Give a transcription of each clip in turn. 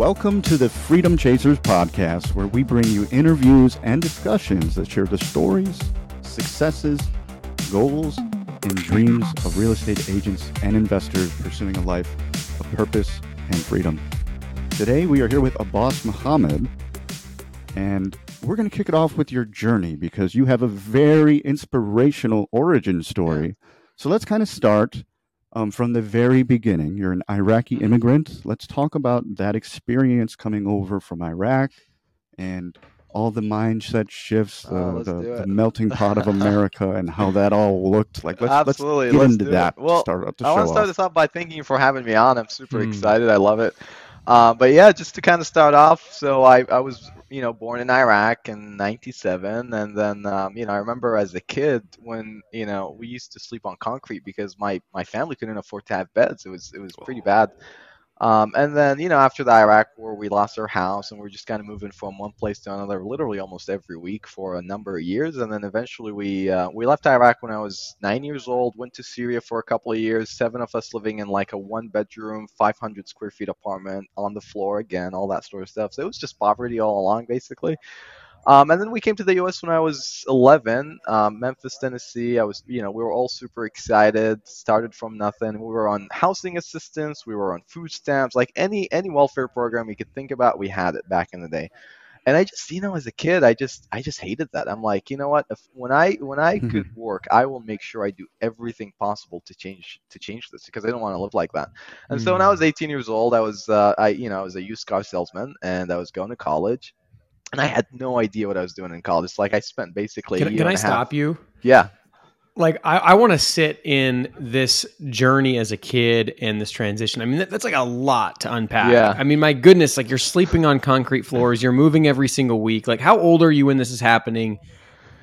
Welcome to the Freedom Chasers podcast, where we bring you interviews and discussions that share the stories, successes, goals, and dreams of real estate agents and investors pursuing a life of purpose and freedom. Today, we are here with Abbas Mohammed, and we're going to kick it off with your journey because you have a very inspirational origin story. So let's kind of start um, from the very beginning. You're an Iraqi Mm-hmm. immigrant. Let's talk about that experience coming over from Iraq and all the mindset shifts, the, Oh, the, the melting pot of America, and how that all looked. Like, let's, Absolutely, let's get let's into that. It. Well, start up the I want to start off. this off by thanking you for having me on. I'm super Hmm. excited. I love it. Uh, but yeah, just to kind of start off, so I, I was you know born in Iraq in '97, and then um, you know I remember as a kid when you know we used to sleep on concrete because my my family couldn't afford to have beds. It was it was pretty bad. Um, and then, you know, after the Iraq War, we lost our house and we are just kind of moving from one place to another, literally almost every week for a number of years. And then eventually, we uh, we left Iraq when I was nine years old. Went to Syria for a couple of years. Seven of us living in like a one-bedroom, 500 square feet apartment on the floor again, all that sort of stuff. So it was just poverty all along, basically. Um, and then we came to the U.S. when I was 11, um, Memphis, Tennessee. I was, you know, we were all super excited. Started from nothing. We were on housing assistance. We were on food stamps. Like any any welfare program you could think about, we had it back in the day. And I just, you know, as a kid, I just I just hated that. I'm like, you know what? If when I when I could work, I will make sure I do everything possible to change to change this because I don't want to live like that. And so when I was 18 years old, I was uh, I you know I was a used car salesman and I was going to college and I had no idea what I was doing in college. Like I spent basically. a Can, can I a half- stop you? Yeah. Like, I, I want to sit in this journey as a kid and this transition. I mean, that, that's like a lot to unpack. Yeah. I mean, my goodness, like you're sleeping on concrete floors, you're moving every single week. Like, how old are you when this is happening?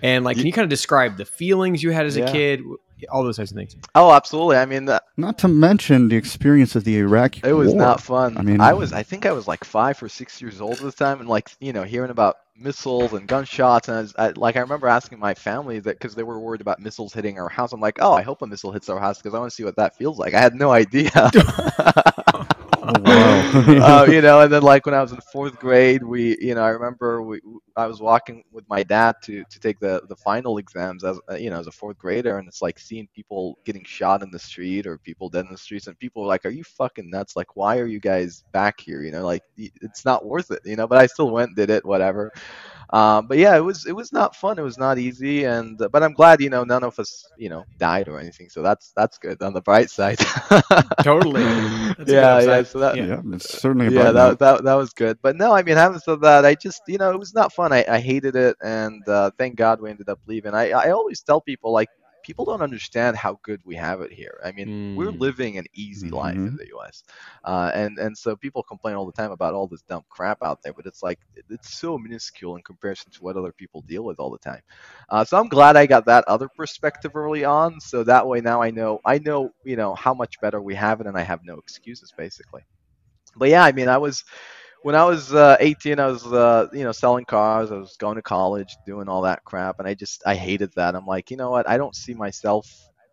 And like, can you kind of describe the feelings you had as a Yeah. kid? All those types of things. Oh, absolutely. I mean, that, Not to mention the experience of the Iraqi it was war. not fun. I mean- I was. I think I was like five or six years old at the time, and like you know, hearing about missiles and gunshots, and I, was, I like I remember asking my family that because they were worried about missiles hitting our house. I'm like, oh, I hope a missile hits our house because I want to see what that feels like. I had no idea. Uh, you know, and then like when I was in fourth grade, we, you know, I remember we, I was walking with my dad to to take the the final exams as uh, you know as a fourth grader, and it's like seeing people getting shot in the street or people dead in the streets, and people were like, "Are you fucking nuts? Like, why are you guys back here? You know, like it's not worth it. You know." But I still went, did it, whatever. Um, but yeah, it was it was not fun. It was not easy, and uh, but I'm glad you know none of us you know died or anything. So that's that's good on the bright side. Totally. That's yeah, yeah. So that Yeah. yeah, it's certainly yeah, that, that that was good. But no, I mean, having said that, I just you know it was not fun. I, I hated it, and uh, thank God we ended up leaving. I I always tell people like people don't understand how good we have it here. I mean, we're Mm. living an easy life in Mhm. the U.S. Uh, and and so people complain all the time about all this dumb crap out there, but it's like it's so minuscule in comparison to what other people deal with all the time. Uh, so I'm glad I got that other perspective early on, so that way now I know I know you know how much better we have it, and I have no excuses basically. But yeah, I mean, I was when I was uh, 18, I was uh, you know selling cars. I was going to college, doing all that crap, and I just I hated that. I'm like, you know what? I don't see myself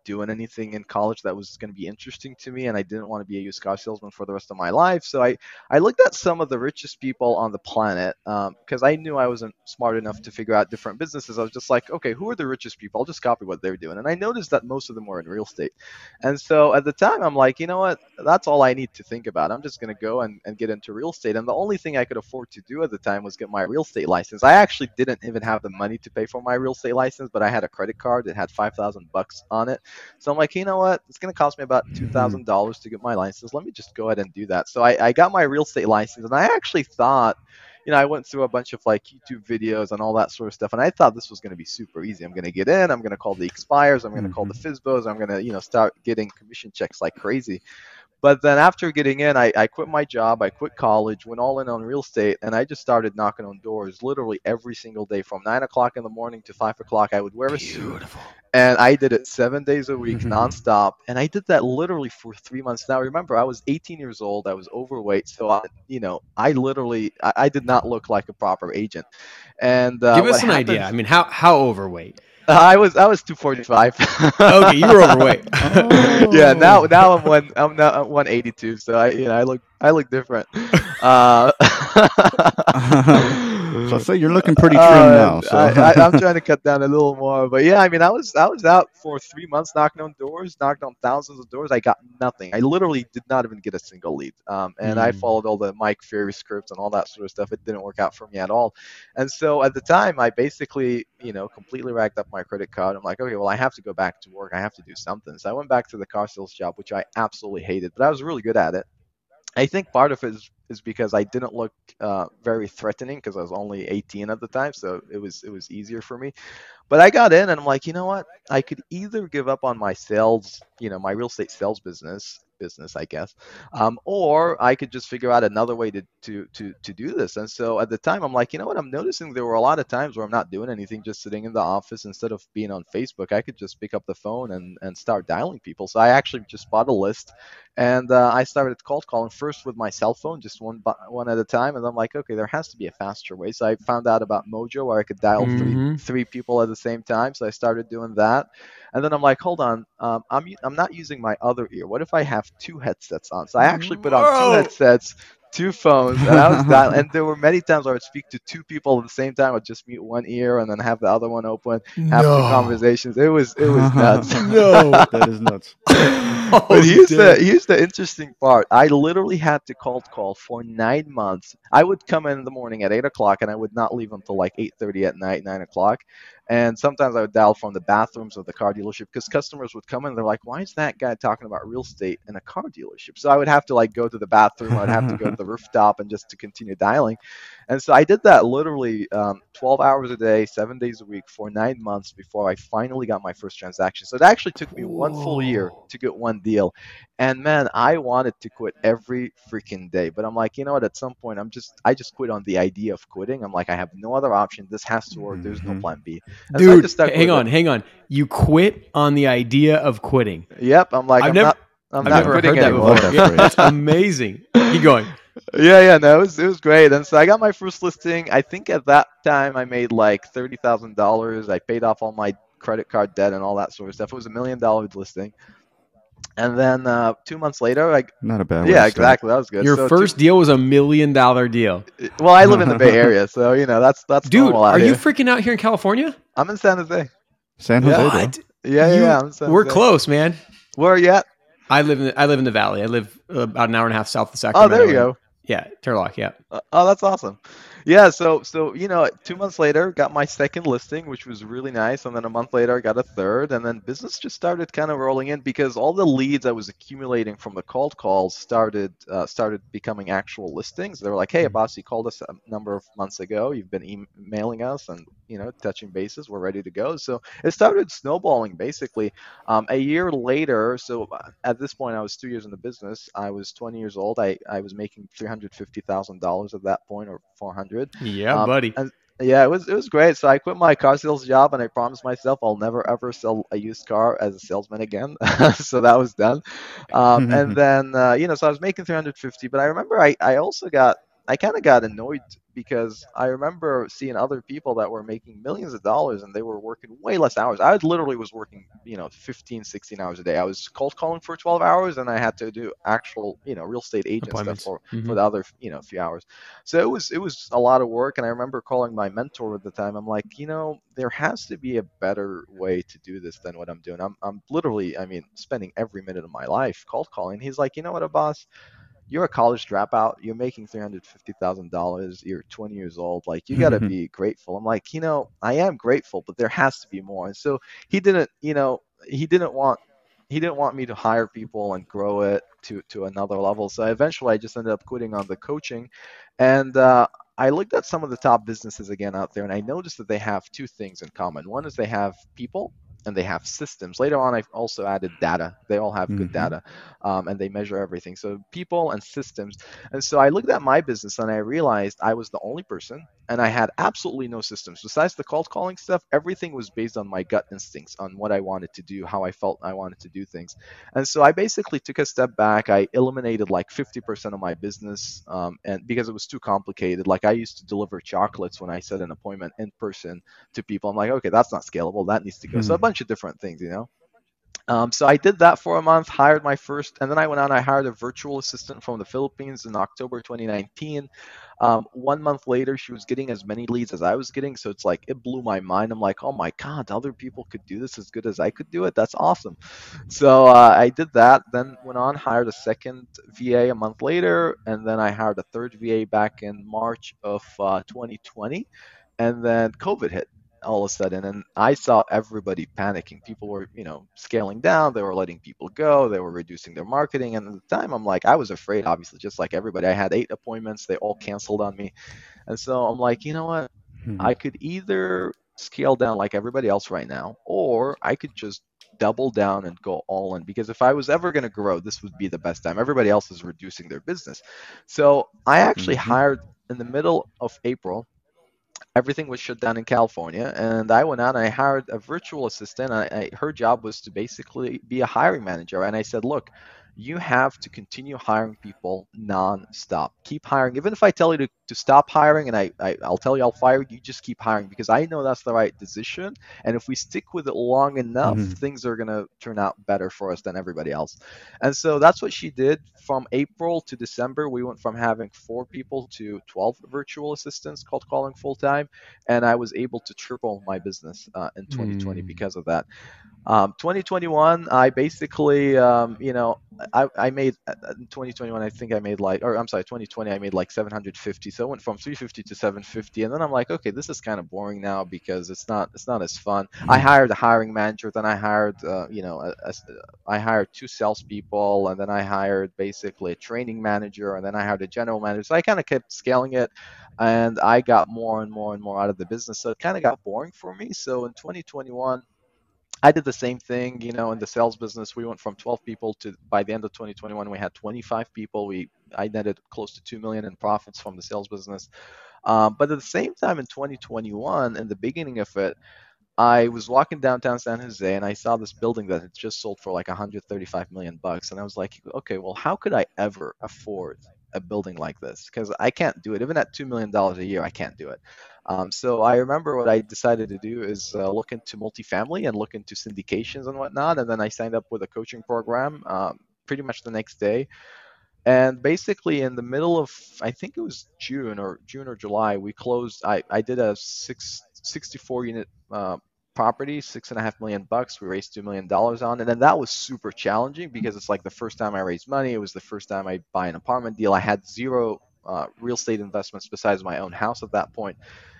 doing anything in college that was going to be interesting to me, and I didn't want to be a used car salesman for the rest of my life. So I I looked at some of the richest people on the planet um, because I knew I wasn't smart enough to figure out different businesses. I was just like, okay, who are the richest people? I'll just copy what they're doing, and I noticed that most of them were in real estate. And so at the time, I'm like, you know what? That's all I need to think about. I'm just going to go and, and get into real estate. And the only thing I could afford to do at the time was get my real estate license. I actually didn't even have the money to pay for my real estate license, but I had a credit card that had 5,000 bucks on it. So I'm like, you know what? It's going to cost me about $2,000 to get my license. Let me just go ahead and do that. So I, I got my real estate license, and I actually thought, you know, I went through a bunch of like YouTube videos and all that sort of stuff, and I thought this was going to be super easy. I'm going to get in, I'm going to call the expires, I'm going to call the mm-hmm. FISBOs, I'm going to, you know, start getting commission checks like crazy. But then after getting in, I, I quit my job, I quit college, went all in on real estate, and I just started knocking on doors literally every single day from nine o'clock in the morning to five o'clock. I would wear a suit, and I did it seven days a week, Mhm. nonstop. And I did that literally for three months. Now, remember, I was 18 years old, I was overweight, so I, you know, I literally, I, I did not look like a proper agent. And uh, Give us an idea. I mean, how how overweight? I was I was 245. okay, you were overweight. yeah, now now I'm one I'm now I'm 182, so I you know I look I look different. Uh, so say you're looking pretty trim uh, now. So. I, I, I'm trying to cut down a little more, but yeah, I mean, I was I was out for three months knocking on doors, knocked on thousands of doors. I got nothing. I literally did not even get a single lead. Um, and I Mm. followed all the Mike Ferry scripts and all that sort of stuff. It didn't work out for me at all. And so at the time, I basically, you know, completely racked up my credit card. I'm like, okay, well, I have to go back to work. I have to do something. So I went back to the car sales job, which I absolutely hated, but I was really good at it. I think part of it is, is because I didn't look uh, very threatening because I was only 18 at the time, so it was it was easier for me. But I got in and I'm like, you know what? I could either give up on my sales, you know, my real estate sales business, business, I guess, um, or I could just figure out another way to, to to to do this. And so at the time, I'm like, you know what? I'm noticing there were a lot of times where I'm not doing anything, just sitting in the office instead of being on Facebook. I could just pick up the phone and and start dialing people. So I actually just bought a list, and uh, I started cold calling first with my cell phone, just one one at a time. And I'm like, okay, there has to be a faster way. So I found out about Mojo where I could dial three Mhm. three people at the same time. So I started doing that. And then I'm like, hold on, um, I'm I'm not using my other ear. What if I have two headsets on? So I actually put on Whoa. two headsets, two phones, and I was dialing. And there were many times where I would speak to two people at the same time. I'd just mute one ear and then have the other one open, have two conversations. It was it was nuts. No. that is nuts. Oh, But here's the here's the interesting part. I literally had to cold call for nine months. I would come in the morning at eight o'clock, and I would not leave until like eight thirty at night, nine o'clock. And sometimes I would dial from the bathrooms of the car dealership because customers would come in. and They're like, "Why is that guy talking about real estate in a car dealership?" So I would have to like go to the bathroom. I'd have to go to the rooftop and just to continue dialing. And so I did that literally um, 12 hours a day, seven days a week for nine months before I finally got my first transaction. So it actually took me one full year to get one deal. And man, I wanted to quit every freaking day. But I'm like, you know what? At some point, I'm just, I just quit on the idea of quitting. I'm like, I have no other option. This has to work. There's no Mhm. plan B. And so Dude, stuck hang on, it. hang on. You quit on the idea of quitting. Yep. I'm like, I've I'm never- not. I'm I've not never quitting heard that anymore. before. Yeah, that's amazing. Keep going. yeah, yeah, no, it was it was great. And so I got my first listing. I think at that time I made like thirty thousand dollars. I paid off all my credit card debt and all that sort of stuff. It was a million dollar listing. And then uh, two months later, like Not a bad yeah, start. exactly. That was good. Your So two- first deal was a million dollar deal. well, I live in the Bay Area, so you know that's that's Dude, normal out are you here. freaking out here in California? I'm in San Jose. San Jose. Yeah. What? Yeah, yeah, You- yeah. I'm San We're Jose. close, man. Where are you at? I live in the, I live in the valley. I live uh, about an hour and a half south of Sacramento. Oh, there you go. Yeah, Turlock. Yeah. Uh, oh, that's awesome. Yeah, so so you know, two months later, got my second listing, which was really nice, and then a month later, I got a third, and then business just started kind of rolling in because all the leads I was accumulating from the cold calls started uh, started becoming actual listings. They were like, "Hey, boss, you called us a number of months ago. You've been emailing us, and you know, touching bases. We're ready to go." So it started snowballing basically. Um, a year later, so uh, at this point, I was two years in the business. I was 20 years old. I, I was making $350,000 at that point, or 400. Yeah, Um, buddy. and- Yeah, it was it was great. So I quit my car sales job, and I promised myself I'll never ever sell a used car as a salesman again. so that was done. Um, and then uh, you know, so I was making 350, but I remember I I also got I kind of got annoyed because I remember seeing other people that were making millions of dollars and they were working way less hours. I literally was working, you know, 15, 16 hours a day. I was cold calling for 12 hours and I had to do actual, you know, real estate agent stuff for, Mhm. for the other, you know, few hours. So it was it was a lot of work and I remember calling my mentor at the time. I'm like, you know, there has to be a better way to do this than what I'm doing. I'm I'm literally, I mean, spending every minute of my life cold calling. He's like, you know what, Abbas, you're a college dropout. You're making three hundred fifty thousand dollars. You're 20 years old. Like you got to be grateful. I'm like, you know, I am grateful, but there has to be more. And so he didn't, you know, he didn't want he didn't want me to hire people and grow it to to another level. So eventually, I just ended up quitting on the coaching, and uh, I looked at some of the top businesses again out there, and I noticed that they have two things in common. One is they have people. And they have systems. Later on, I've also added data. They all have good Mhm. data um, and they measure everything. So people and systems. And so I looked at my business and I realized I was the only person and I had absolutely no systems. Besides the cold calling stuff, everything was based on my gut instincts, on what I wanted to do, how I felt I wanted to do things. And so I basically took a step back. I eliminated like 50% of my business, um, and because it was too complicated. Like I used to deliver chocolates when I set an appointment in person to people. I'm like, okay, that's not scalable. That needs to go. Mm-hmm. So a hmm. Bunch of different things, you know. Um, so I did that for a month, hired my first, and then I went on. I hired a virtual assistant from the Philippines in October 2019. Um, one month later, she was getting as many leads as I was getting. So it's like it blew my mind. I'm like, oh my god, other people could do this as good as I could do it. That's awesome. So uh, I did that. Then went on, hired a second VA a month later, and then I hired a third VA back in March of uh, 2020, and then COVID hit all of a sudden and i saw everybody panicking people were you know scaling down they were letting people go they were reducing their marketing and at the time i'm like i was afraid obviously just like everybody i had eight appointments they all canceled on me and so i'm like you know what mm-hmm. i could either scale down like everybody else right now or i could just double down and go all in because if I was ever going to grow, this would be the best time. Everybody else is reducing their business. So I actually mm-hmm. hired in the middle of April everything was shut down in California, and I went out and I hired a virtual assistant. I, I, her job was to basically be a hiring manager, and I said, "Look, you have to continue hiring people non-stop. Keep hiring. Even if I tell you to, to stop hiring and I, I, will tell you I'll fire you, you just keep hiring because I know that's the right decision. And if we stick with it long enough, mm-hmm. things are going to turn out better for us than everybody else. And so that's what she did. From April to December, we went from having four people to 12 virtual assistants called calling full time. And I was able to triple my business uh, in 2020 mm. because of that. Um, 2021, I basically, um, you know, I, I made uh, in 2021, I think I made like, or I'm sorry, 2020, I made like 750. So I went from 350 to 750, and then I'm like, okay, this is kind of boring now because it's not, it's not as fun. I mm-hmm. hired a hiring manager, then I hired, uh, you know, a, a, I hired two salespeople, and then I hired basically a training manager, and then I hired a general manager. So I kind of kept scaling it, and I got more and more and more out of the business. So it kind of got boring for me. So in 2021 I did the same thing, you know, in the sales business. We went from 12 people to by the end of 2021, we had 25 people. We I netted close to two million in profits from the sales business. Um, but at the same time, in 2021, in the beginning of it, I was walking downtown San Jose and I saw this building that had just sold for like 135 million bucks, and I was like, okay, well, how could I ever afford a building like this? Because I can't do it. Even at two million dollars a year, I can't do it. Um, so I remember what I decided to do is uh, look into multifamily and look into syndications and whatnot. And then I signed up with a coaching program um, pretty much the next day. And basically, in the middle of, I think it was June or June or July, we closed. I, I did a six, 64 unit uh, property, six and a half million bucks. We raised two million dollars on and then that was super challenging because it's like the first time I raised money. It was the first time I buy an apartment deal. I had zero uh, real estate investments besides my own house at that point.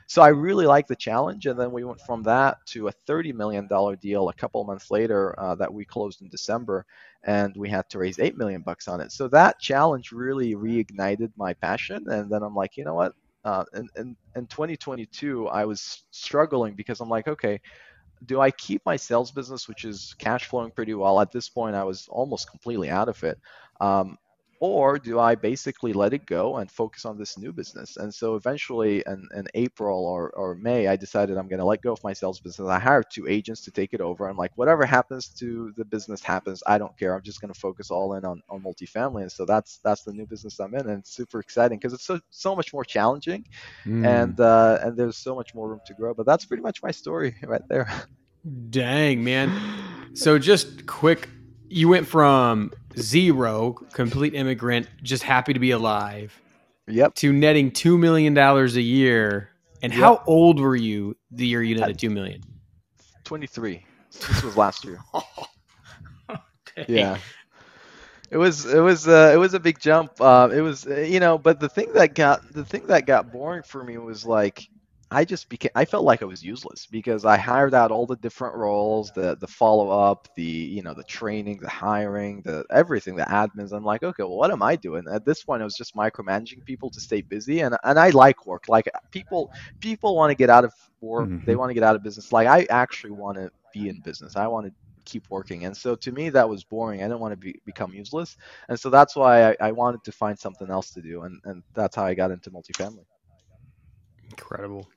So I really liked the challenge, and then we went from that to a $30 million deal a couple months later uh, that we closed in December, and we had to raise eight million bucks on it. So that challenge really reignited my passion, and then I'm like, you know what? Uh, in, in, in 2022, I was struggling because I'm like, okay, do I keep my sales business, which is cash flowing pretty well? At this point, I was almost completely out of it. Um, or do I basically let it go and focus on this new business? And so eventually in, in April or, or May, I decided I'm going to let go of my sales business. I hired two agents to take it over. I'm like, whatever happens to the business happens. I don't care. I'm just going to focus all in on, on multifamily. And so that's that's the new business I'm in. And it's super exciting because it's so, so much more challenging mm. and uh, and there's so much more room to grow. But that's pretty much my story right there. Dang, man. So just quick, you went from zero, complete immigrant, just happy to be alive. Yep. To netting two million dollars a year. And yep. how old were you the year you netted two million? Twenty three. This was last year. okay. Yeah. It was it was uh, it was a big jump. Uh, it was uh, you know, but the thing that got the thing that got boring for me was like I just became I felt like I was useless because I hired out all the different roles, the the follow up, the you know the training, the hiring, the everything, the admins. I'm like, okay, well, what am I doing? At this point, I was just micromanaging people to stay busy, and and I like work. Like people people want to get out of work, mm-hmm. they want to get out of business. Like I actually want to be in business. I want to keep working. And so to me, that was boring. I didn't want to be, become useless. And so that's why I, I wanted to find something else to do. And, and that's how I got into multifamily. Incredible.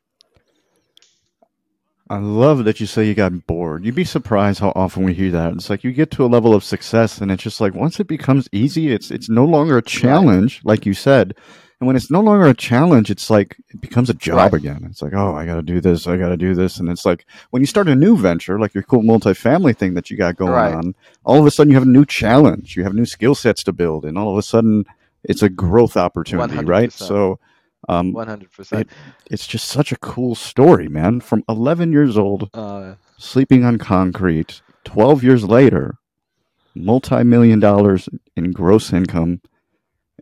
I love that you say you got bored. You'd be surprised how often we hear that. It's like you get to a level of success, and it's just like once it becomes easy, it's it's no longer a challenge, like you said. And when it's no longer a challenge, it's like it becomes a job Right. again. It's like, oh, I got to do this, I got to do this, and it's like when you start a new venture, like your cool multifamily thing that you got going Right. on, all of a sudden you have a new challenge, you have new skill sets to build, and all of a sudden it's a growth opportunity, right? 100%. So. Um, One hundred percent. it's just such a cool story, man. From 11 years old, Uh, sleeping on concrete, 12 years later, multi million dollars in gross income,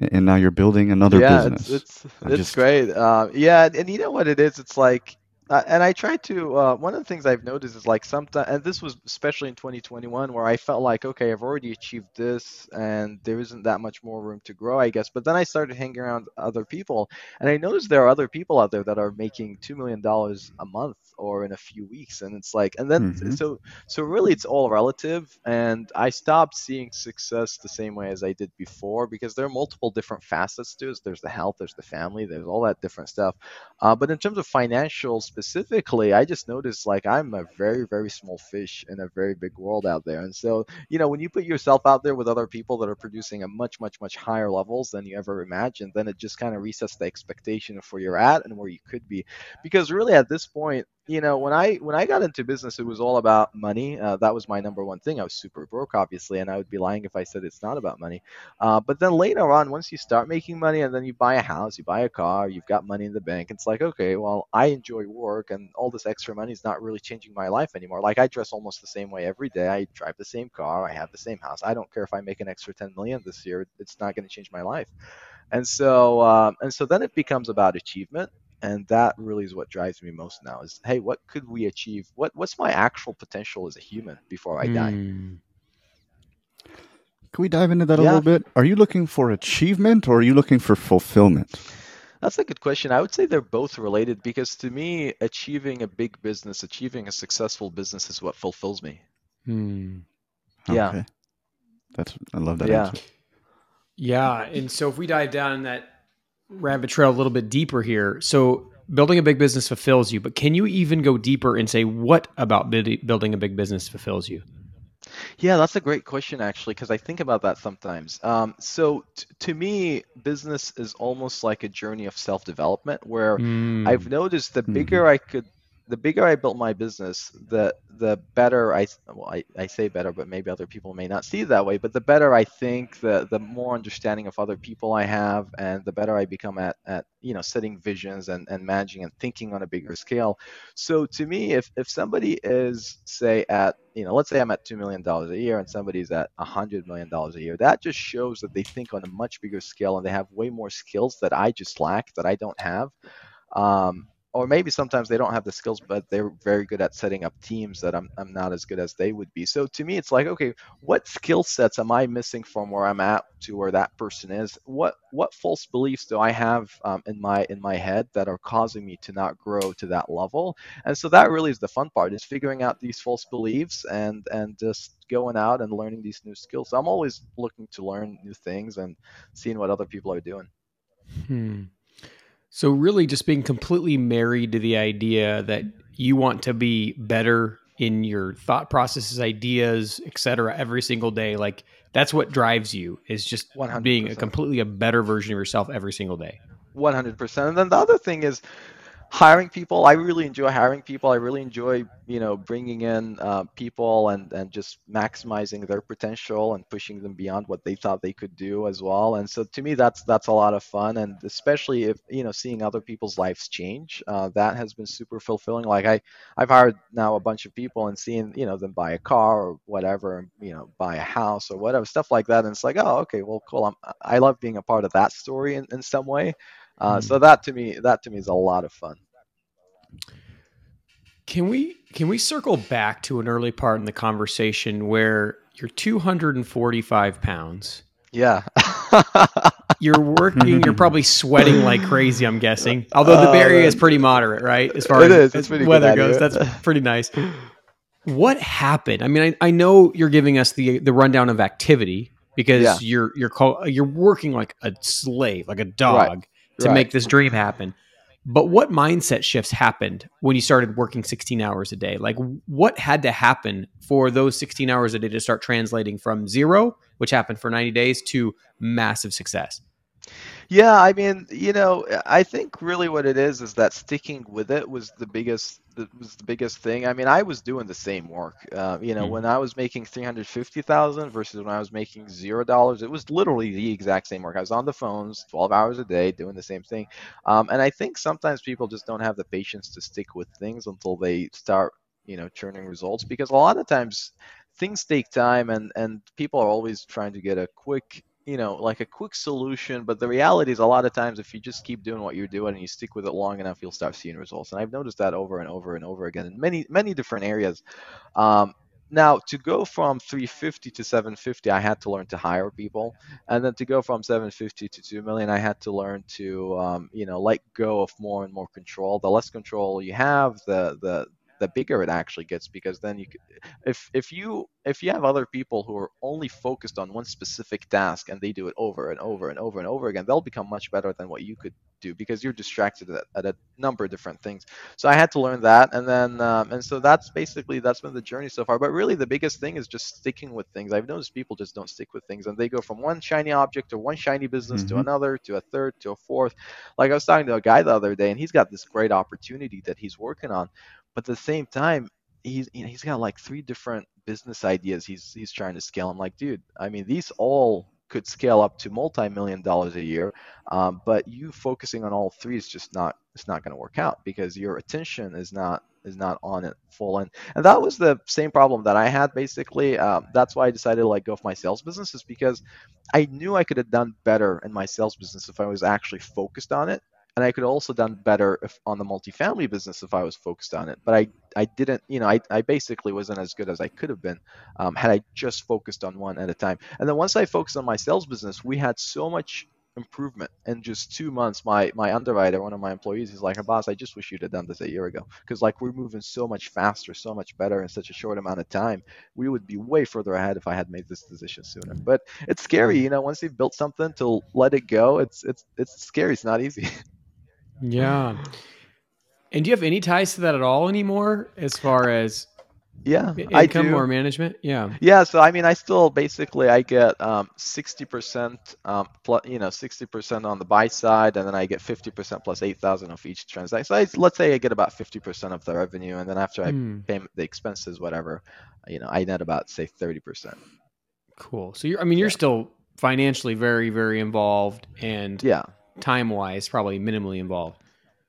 and now you're building another yeah, business. it's it's, it's just- great. Uh, yeah, and you know what it is? It's like, uh, and I try to. Uh, one of the things I've noticed is like sometimes, and this was especially in 2021, where I felt like, okay, I've already achieved this, and there isn't that much more room to grow, I guess. But then I started hanging around other people, and I noticed there are other people out there that are making two million dollars a month or in a few weeks, and it's like, and then Mhm. so so really it's all relative, and I stopped seeing success the same way as I did before because there are multiple different facets to it. There's the health, there's the family, there's all that different stuff. Uh, but in terms of financial specifically, I just noticed like I'm a very, very small fish in a very big world out there. And so, you know, when you put yourself out there with other people that are producing at much, much, much higher levels than you ever imagined, then it just kind of resets the expectation of where you're at and where you could be. Because really at this point, you know, when I when I got into business, it was all about money. Uh, that was my number one thing. I was super broke, obviously, and I would be lying if I said it's not about money. Uh, but then later on, once you start making money and then you buy a house, you buy a car, you've got money in the bank, it's like, okay, well, I enjoy work and all this extra money is not really changing my life anymore. Like I dress almost the same way every day. I drive the same car. I have the same house. I don't care if I make an extra 10 million this year. It's not going to change my life. And so, um, and so then it becomes about achievement. And that really is what drives me most now is, hey, what could we achieve? What, what's my actual potential as a human before I die? Mm. Can we dive into that a little bit? Are you looking for achievement or are you looking for fulfillment? That's a good question. I would say they're both related because to me, achieving a big business, achieving a successful business is what fulfills me. Hmm. Yeah. Okay. That's I love that Yeah. answer. Yeah, and so if we dive down in that rabbit trail a little bit deeper here, so building a big business fulfills you, but can you even go deeper and say what about building a big business fulfills you? Yeah, that's a great question actually, because I think about that sometimes. Um, so t- to me, business is almost like a journey of self-development where Mm. I've noticed the bigger I could, the bigger I built my business, the the better I well I, I say better, but maybe other people may not see it that way. But the better I think, the the more understanding of other people I have, and the better I become at at you know setting visions and and managing and thinking on a bigger scale. So to me, if if somebody is say at you know let's say I'm at two million dollars a year and somebody's at a hundred million dollars a year, that just shows that they think on a much bigger scale and they have way more skills that I just lack that I don't have. Um, or maybe sometimes they don't have the skills, but they're very good at setting up teams that I'm, I'm not as good as they would be. So to me, it's like, okay, what skill sets am I missing from where I'm at to where that person is? What what false beliefs do I have um, in my in my head that are causing me to not grow to that level? And so that really is the fun part is figuring out these false beliefs and and just going out and learning these new skills. So I'm always looking to learn new things and seeing what other people are doing. Hmm. So really just being completely married to the idea that you want to be better in your thought processes, ideas, etc. every single day. Like that's what drives you is just being a completely a better version of yourself every single day. 100%. And then the other thing is hiring people. I really enjoy hiring people. I really enjoy, you know, bringing in uh, people and, and just maximizing their potential and pushing them beyond what they thought they could do as well. And so to me, that's that's a lot of fun. And especially if you know, seeing other people's lives change, uh, that has been super fulfilling. Like I, I've hired now a bunch of people and seeing you know them buy a car or whatever, you know, buy a house or whatever stuff like that. And it's like, oh, okay, well, cool. I'm, I love being a part of that story in, in some way. Uh, Hmm. So that to me, that to me is a lot of fun. Can we can we circle back to an early part in the conversation where you're 245 pounds? Yeah. You're working. you're probably sweating like crazy. I'm guessing. Although the uh, Area man. is pretty moderate, right? As far It as, is. It's as weather goes, that's pretty nice. What happened? I mean, I, I know you're giving us the the rundown of activity because Yeah. you're you're call, you're working like a slave, like a dog, to Right. make this dream happen. But what mindset shifts happened when you started working 16 hours a day? Like, what had to happen for those 16 hours a day to start translating from zero, which happened for 90 days, to massive success? Yeah, I mean, you know, I think really what it is is that sticking with it was the biggest was the biggest thing. I mean, I was doing the same work. Uh, you know, mm when I was making three hundred fifty thousand versus when I was making zero dollars, it was literally the exact same work. I was on the phones twelve hours a day doing the same thing. Um, and I think sometimes people just don't have the patience to stick with things until they start, you know, churning results because a lot of times things take time and and people are always trying to get a quick you know like a quick solution but the reality is a lot of times if you just keep doing what you're doing and you stick with it long enough you'll start seeing results. And i've noticed that over and over and over again in many many different areas. Um, now to go from 350 to 750 i had to learn to hire people. And then to go from 750 to 2 million i had to learn to um, you know let go of more and more control. The less control you have the the the bigger it actually gets because then you if if you if you have other people who are only focused on one specific task and they do it over and over and over and over again they'll become much better than what you could do because you're distracted at, at a number of different things. So i had to learn that and then um, and so that's basically that's been the journey so far. But really the biggest thing is just sticking with things. I've noticed people just don't stick with things and they go from one shiny object or one shiny business mm-hmm. to another to a third to a fourth. Like i was talking to a guy the other day and he's got this great opportunity that he's working on but at the same time, he's you know, he's got like three different business ideas he's he's trying to scale. I'm like, dude, I mean, these all could scale up to multi-million dollars a year, um, but you focusing on all three is just not it's not going to work out because your attention is not is not on it full. And and that was the same problem that i had basically. Um, that's why i decided to like go for my sales business is because i knew i could have done better in my sales business if i was actually focused on it and I could also done better if on the multifamily business if I was focused on it. But I I didn't, you know, I, I basically wasn't as good as I could have been um, had I just focused on one at a time. And then once I focused on my sales business, we had so much improvement in just two months. My my underwriter, one of my employees, he's like, "Boss, I just wish you'd have done this a year ago because like we're moving so much faster, so much better in such a short amount of time. We would be way further ahead if I had made this decision sooner." But it's scary, you know. Once you've built something, to let it go, it's it's it's scary. It's not easy. Yeah. And do you have any ties to that at all anymore as far as yeah income or management? Yeah. Yeah so i mean i still basically i get um, 60% um, plus you know 60% on the buy side and then i get 50% plus 8000 of each transaction. So I, let's say i get about 50% of the revenue and then after i mm. pay the expenses whatever you know i net about say 30% cool. So you're i mean you're yeah. still financially very very involved and yeah time wise, probably minimally involved.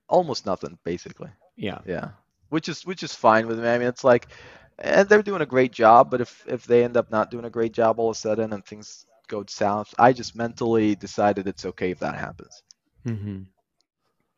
Almost nothing, basically. Yeah. Yeah. Which is which is fine with me. I mean, it's like, and they're doing a great job. But if if they end up not doing a great job all of a sudden and things go south, I just mentally decided it's okay if that happens. Mm-hmm.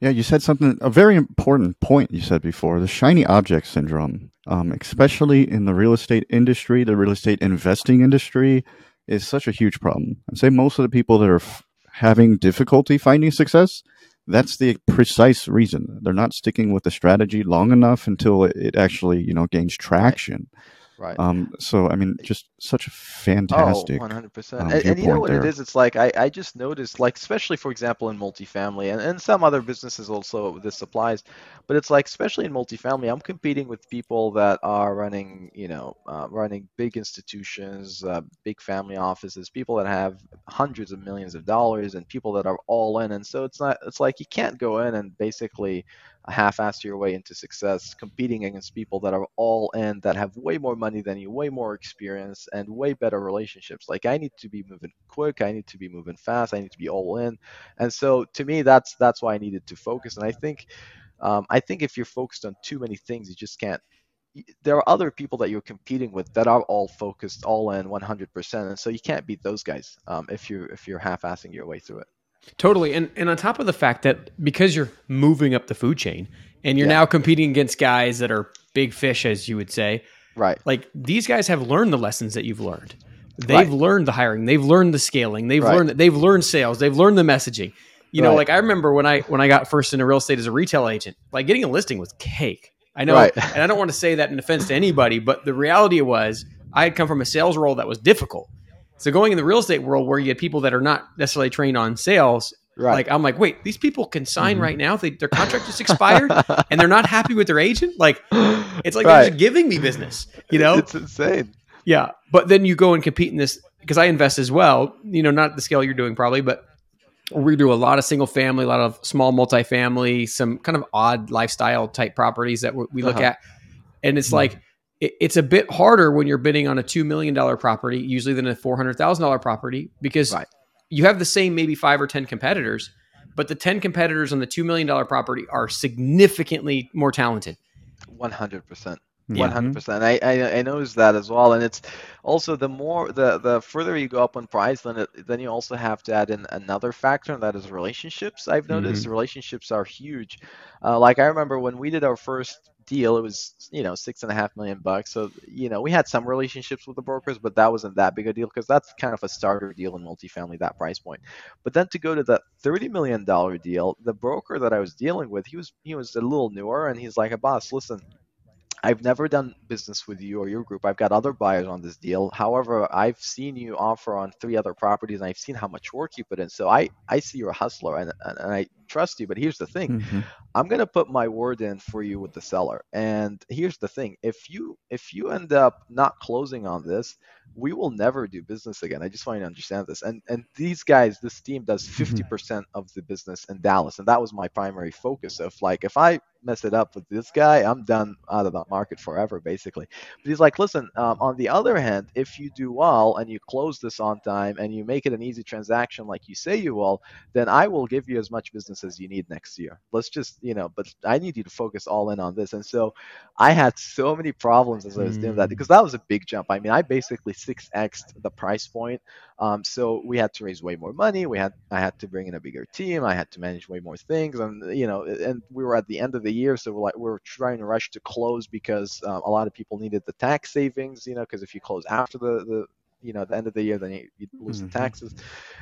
Yeah, you said something, a very important point you said before the shiny object syndrome, um, especially in the real estate industry, the real estate investing industry, is such a huge problem. I'd say most of the people that are f- having difficulty finding success, that's the precise reason. They're not sticking with the strategy long enough until it actually, you know, gains traction. Right. Um, so I mean, just such a fantastic. Oh, 100%. Um, and, and, you know what there. it is? It's like I, I just noticed, like especially for example in multifamily and, and some other businesses also this applies, but it's like especially in multifamily, I'm competing with people that are running, you know, uh, running big institutions, uh, big family offices, people that have hundreds of millions of dollars, and people that are all in. And so it's not, it's like you can't go in and basically half-ass your way into success competing against people that are all in that have way more money than you way more experience and way better relationships. Like i need to be moving quick. I need to be moving fast. I need to be all in. And so to me that's that's why i needed to focus. And i think um, i think if you're focused on too many things you just can't there are other people that you're competing with that are all focused all in 100% and so you can't beat those guys um, if you're if you're half-assing your way through it Totally. And and on top of the fact that because you're moving up the food chain and you're yeah. now competing against guys that are big fish as you would say. Right. Like these guys have learned the lessons that you've learned. They've right. learned the hiring, they've learned the scaling, they've right. learned they've learned sales, they've learned the messaging. You know, right. like I remember when I when I got first into real estate as a retail agent, like getting a listing was cake. I know, and I don't want to say that in offense to anybody, but the reality was I had come from a sales role that was difficult. So going in the real estate world where you had people that are not necessarily trained on sales, Right. Like I'm like, wait, these people can sign Mhm. right now. They, their contract just expired, and they're not happy with their agent. Like it's like Right. they're just giving me business. You know? it's insane. Yeah, but then you go and compete in this because I invest as well. You know, not the scale you're doing probably, but we do a lot of single family, a lot of small multifamily, some kind of odd lifestyle type properties that we we look Uh-huh. at, and it's Mhm. like it's a bit harder when you're bidding on a two million dollar property usually than a four hundred thousand dollar property because Right. you have the same maybe five or ten competitors, but the ten competitors on the two million dollar property are significantly more talented. One hundred percent. Mhm. One hundred percent. I I I noticed that as well, and it's also the more the the further you go up on price, then it, then you also have to add in another factor, and that is relationships. I've noticed relationships are huge. Uh, like I remember when we did our first deal, it was you know six and a half million bucks. So you know we had some relationships with the brokers, but that wasn't that big a deal because that's kind of a starter deal in multifamily that price point. But then to go to the thirty million dollar deal, the broker that I was dealing with, he was he was a little newer, and he's like, a "Boss, listen." I've never done business with you or your group. I've got other buyers on this deal. However, I've seen you offer on three other properties and I've seen how much work you put in. So I, I see you're a hustler and, and, and I trust you. But here's the thing Mhm. I'm going to put my word in for you with the seller. And here's the thing if you if you end up not closing on this, we will never do business again. I just want you to understand this. And and these guys, this team does 50% of the business in Dallas. And that was my primary focus of like if I mess it up with this guy, I'm done out of that market forever, basically. But he's like, listen, um, on the other hand, if you do well and you close this on time and you make it an easy transaction like you say you will, then I will give you as much business you need next year. Let's just, you know, but I need you to focus all in on this. And so I had so many problems as I was doing that because that was a big jump. I mean, I basically 6x'd the price point. Um, so we had to raise way more money. We had I had to bring in a bigger team. I had to manage way more things, and you know, and we were at the end of the year, so we're like we're trying to rush to close because um, a lot of people needed the tax savings. You know, because if you close after the the you know at the end of the year, then you, you lose Mhm. the taxes.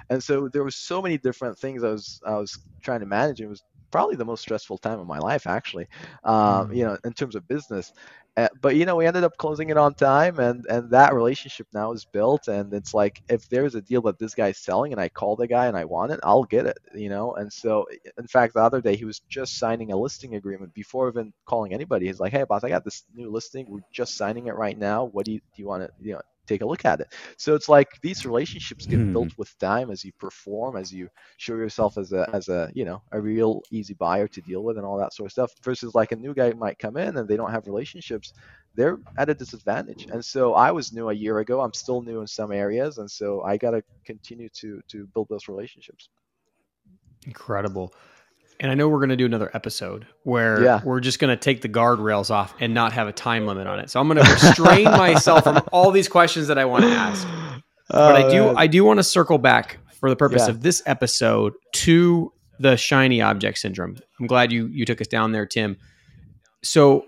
And so there was so many different things I was I was trying to manage. It was probably the most stressful time of my life, actually. Um, you know, in terms of business. Uh, but you know, we ended up closing it on time, and and that relationship now is built. And it's like if there's a deal that this guy's selling, and I call the guy and I want it, I'll get it. You know. And so, in fact, the other day he was just signing a listing agreement before even calling anybody. He's like, "Hey, boss, I got this new listing. We're just signing it right now. What do you do? You want to you know take a look at it?" So it's like these relationships get Hmm. built with time as you perform, as you show yourself as a as a you know a real easy buyer to deal with and all that sort of stuff. Versus like a new guy might come in and they don't have relationships, they're at a disadvantage. And so I was new a year ago. I'm still new in some areas, and so I got to continue to to build those relationships. Incredible. And I know we're going to do another episode where Yeah. we're just going to take the guardrails off and not have a time limit on it. So I'm going to restrain myself from all these questions that I want to ask. But I do uh, I do want to circle back for the purpose Yeah. of this episode to the shiny object syndrome. I'm glad you you took us down there, Tim. So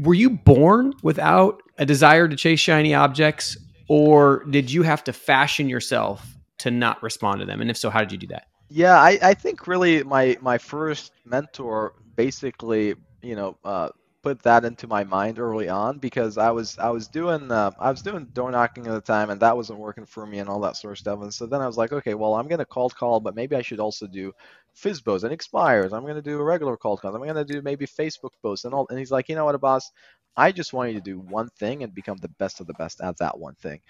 were you born without a desire to chase shiny objects or did you have to fashion yourself to not respond to them? And if so, how did you do that? Yeah, I, I think really my my first mentor basically, you know, uh, put that into my mind early on because I was I was doing uh, I was doing door knocking at the time and that wasn't working for me and all that sort of stuff. And so then I was like, okay, well I'm gonna cold call, but maybe I should also do FISBOs and expires. I'm gonna do a regular cold calls. I'm gonna do maybe Facebook posts and all. And he's like, you know what, boss, I just want you to do one thing and become the best of the best at that one thing.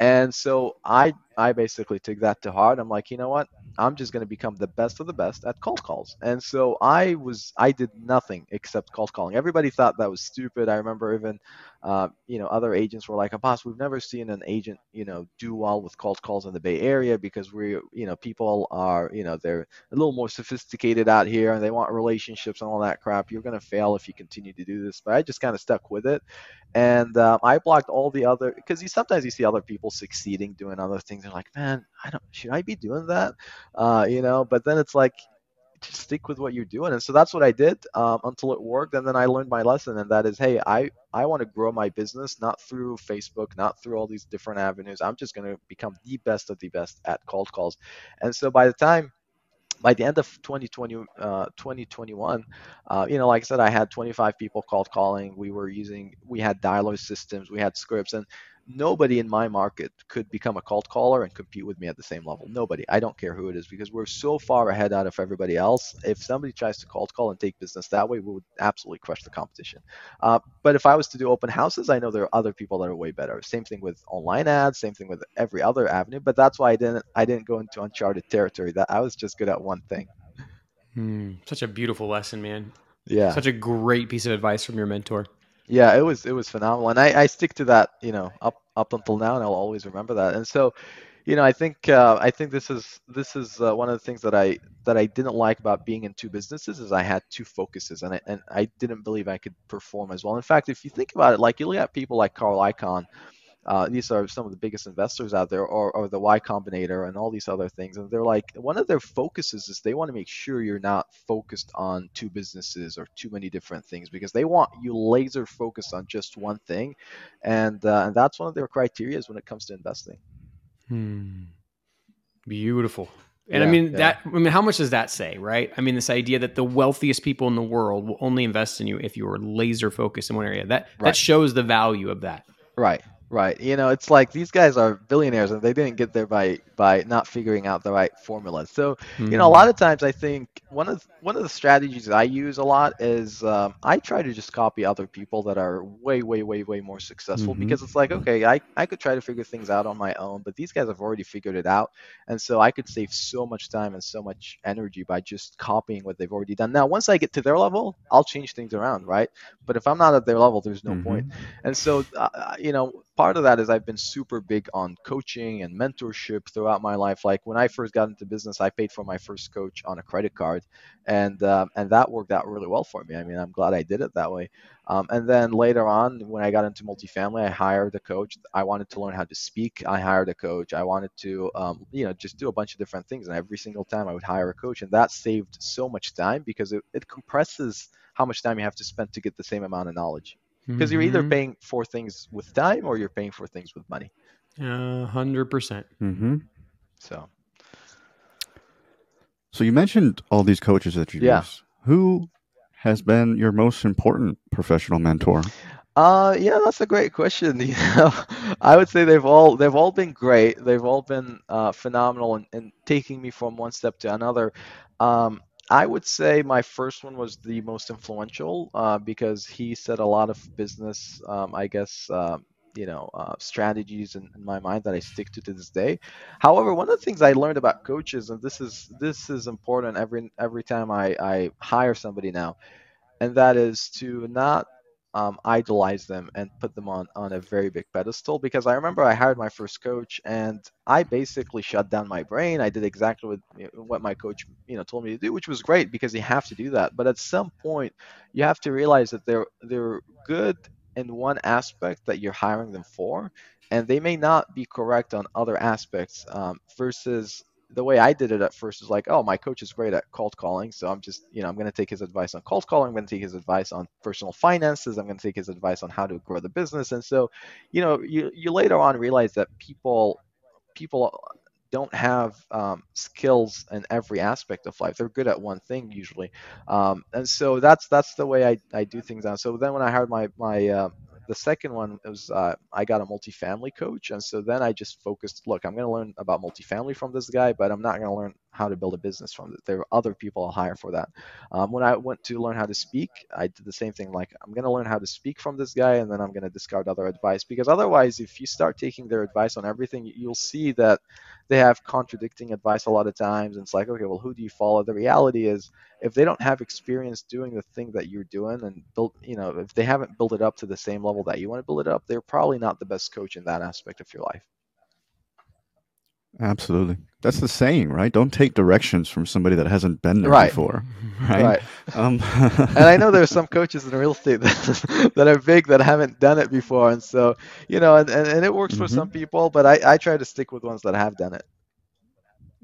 And so I I basically took that to heart. I'm like, you know what? I'm just going to become the best of the best at cold calls. And so I was I did nothing except cold calling. Everybody thought that was stupid. I remember even uh, you know other agents were like, "Boss, we've never seen an agent you know do well with cold calls in the Bay Area because we you know people are you know they're a little more sophisticated out here and they want relationships and all that crap. You're going to fail if you continue to do this." But I just kind of stuck with it and um, I blocked all the other because you sometimes you see other people succeeding doing other things. They're like, man, I don't should I be doing that, uh, you know? But then it's like, just stick with what you're doing, and so that's what I did um, until it worked, and then I learned my lesson, and that is, hey, I I want to grow my business not through Facebook, not through all these different avenues. I'm just going to become the best of the best at cold calls, and so by the time by the end of 2020, uh, 2021, uh, you know, like I said, I had 25 people cold calling. We were using, we had dialer systems, we had scripts, and nobody in my market could become a cold caller and compete with me at the same level. Nobody. I don't care who it is because we're so far ahead out of everybody else. If somebody tries to cold call and take business that way, we would absolutely crush the competition. Uh, but if I was to do open houses, I know there are other people that are way better. Same thing with online ads. Same thing with every other avenue. But that's why I didn't. I didn't go into uncharted territory. That I was just good at one thing. Hmm. Such a beautiful lesson, man. Yeah. Such a great piece of advice from your mentor. Yeah, it was it was phenomenal, and I, I stick to that, you know, up up until now, and I'll always remember that. And so, you know, I think uh, I think this is this is uh, one of the things that I that I didn't like about being in two businesses is I had two focuses, and I, and I didn't believe I could perform as well. In fact, if you think about it, like you look at people like Carl Icahn, uh, these are some of the biggest investors out there, or, or the Y Combinator and all these other things. And they're like, one of their focuses is they want to make sure you're not focused on two businesses or too many different things because they want you laser focused on just one thing. And, uh, and that's one of their criteria when it comes to investing. Hmm. Beautiful. And Yeah, I mean yeah. that. I mean, how much does that say, right? I mean, this idea that the wealthiest people in the world will only invest in you if you are laser focused in one area. That that shows the value of that. Right, right. You know, it's like these guys are billionaires and they didn't get there by by not figuring out the right formula. So, you know, a lot of times I think one of one of the strategies I use a lot is um, I try to just copy other people that are way, way, way, way more successful Mhm. because it's like, okay, I, I could try to figure things out on my own, but these guys have already figured it out. And so I could save so much time and so much energy by just copying what they've already done. Now, once I get to their level, I'll change things around, right? But if I'm not at their level, there's no Mhm. point. And so, uh, you know, part of that is I've been super big on coaching and mentorship throughout my life. Like when I first got into business, I paid for my first coach on a credit card, and um, and that worked out really well for me. I mean, I'm glad I did it that way. Um, and then later on, when I got into multifamily, I hired a coach. I wanted to learn how to speak. I hired a coach. I wanted to, um, you know, just do a bunch of different things. And every single time I would hire a coach, and that saved so much time because it, it compresses how much time you have to spend to get the same amount of knowledge because you're either Mhm. paying for things with time or you're paying for things with money. A hundred percent. Mm-hmm. So So you mentioned all these coaches that you Yeah. use. Who has been your most important professional mentor? Uh, yeah, that's a great question. You know, I would say they've all they've all been great. They've all been uh, phenomenal in, in taking me from one step to another. Um, I would say my first one was the most influential uh, because he said a lot of business, um, I guess, um, you know, uh, strategies in, in my mind that I stick to to this day. However, one of the things I learned about coaches, and this is this is important every every time I, I hire somebody now, and that is to not um, idolize them and put them on on a very big pedestal because I remember I hired my first coach and I basically shut down my brain. I did exactly what you know, what my coach you know told me to do, which was great because you have to do that. But at some point, you have to realize that they're they're good in one aspect that you're hiring them for, and they may not be correct on other aspects. Um, versus the way I did it at first is like, oh, my coach is great at cold calling, so I'm just, you know, I'm going to take his advice on cold calling. I'm going to take his advice on personal finances. I'm going to take his advice on how to grow the business. And so, you know, you you later on realize that people people don't have um, skills in every aspect of life. They're good at one thing usually, um, and so that's that's the way I, I do things now. So then when I hired my my uh, the second one was uh, I got a multifamily coach, and so then I just focused. Look, I'm going to learn about multifamily from this guy, but I'm not going to learn how to build a business from it. There are other people I'll hire for that. Um, when I went to learn how to speak, I did the same thing. Like I'm going to learn how to speak from this guy, and then I'm going to discard other advice because otherwise, if you start taking their advice on everything, you'll see that they have contradicting advice a lot of times. And it's like, okay, well, who do you follow? The reality is, if they don't have experience doing the thing that you're doing and build, you know, if they haven't built it up to the same level that you want to build it up, they're probably not the best coach in that aspect of your life. Absolutely. That's the saying, right? Don't take directions from somebody that hasn't been there Right. before. Right. Right. Um, and I know there's some coaches in real estate that, that are big that haven't done it before, and so you know, and, and, and it works for Mm-hmm. some people, but I, I try to stick with ones that have done it.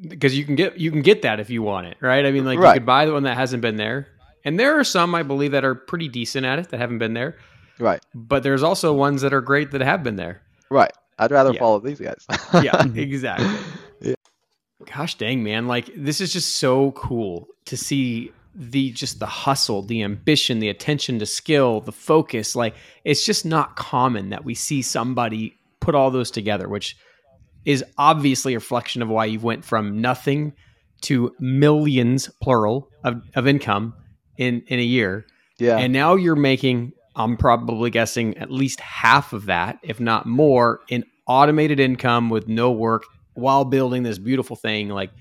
because you can get you can get that if you want it, right? I mean, like Right. you could buy the one that hasn't been there, and there are some I believe that are pretty decent at it that haven't been there, Right, but there's also ones that are great that have been there. right. I'd rather Yeah. follow these guys. Yeah, exactly. Yeah. Gosh dang, man! Like this is just so cool to see the just the hustle, the ambition, the attention to skill, the focus. Like it's just not common that we see somebody put all those together, which is obviously a reflection of why you went from nothing to millions plural of, of income in in a year. Yeah. And now you're making I'm probably guessing at least half of that, if not more, in automated income with no work while building this beautiful thing. Like,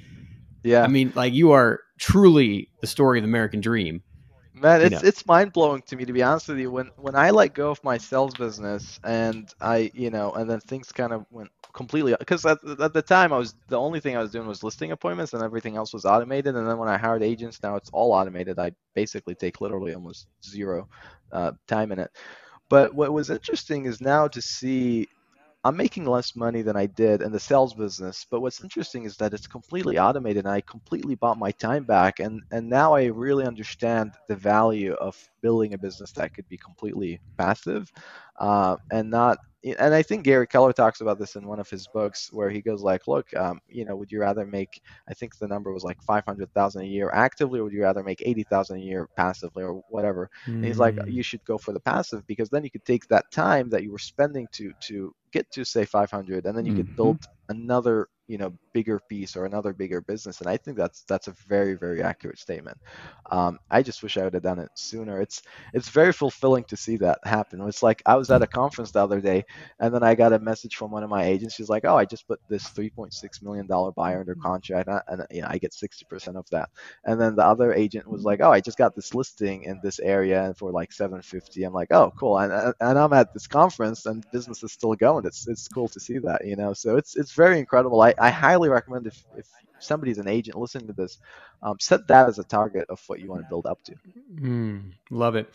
yeah. I mean, like you are truly the story of the American dream. Man, it's it's mind blowing to me to be honest with you. When when I let go of my sales business and I, you know, and then things kind of went completely because at, at the time I was the only thing I was doing was listing appointments and everything else was automated. And then when I hired agents, now it's all automated. I basically take literally almost zero uh, time in it. But what was interesting is now to see I'm making less money than I did in the sales business, but what's interesting is that it's completely automated and I completely bought my time back and and now I really understand the value of building a business that could be completely passive uh, and not and I think Gary Keller talks about this in one of his books where he goes like, look, um, you know, would you rather make, I think the number was like 500,000 a year actively, or would you rather make 80,000 a year passively or whatever? Mm. And he's like, hmm. you should go for the passive because then you could take that time that you were spending to, to get to say 500 and then you mm-hmm. could build another you know bigger piece or another bigger business. And i think that's that's a very very accurate statement. Um, i just wish i would have done it sooner. It's it's very fulfilling to see that happen. It's like i was at a conference the other day and then i got a message from one of my agents. She's like oh i just put this 3.6 million dollar buyer under contract and, you know, i get 60% of that. And then the other agent was like oh i just got this listing in this area and for like 750 i'm like oh cool. And, and i'm at this conference and business is still going. It's it's cool to see that you know? So it's it's very incredible. I I highly recommend if, if somebody's an agent listening to this, um, set that as a target of what you want to build up to. Mm, love it.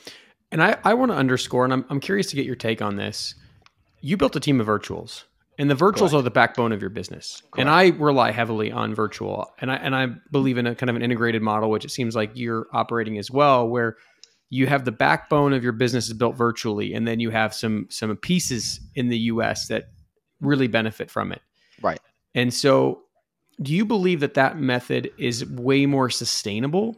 And I, I want to underscore, and I'm, I'm curious to get your take on this. You built a team of virtuals, and the virtuals Correct. are the backbone of your business. Correct. And I rely heavily on virtual, and I and I believe in a kind of an integrated model, which it seems like you're operating as well, where you have the backbone of your business is built virtually, and then you have some some pieces in the U.S. that really benefit from it. And so, do you believe that that method is way more sustainable?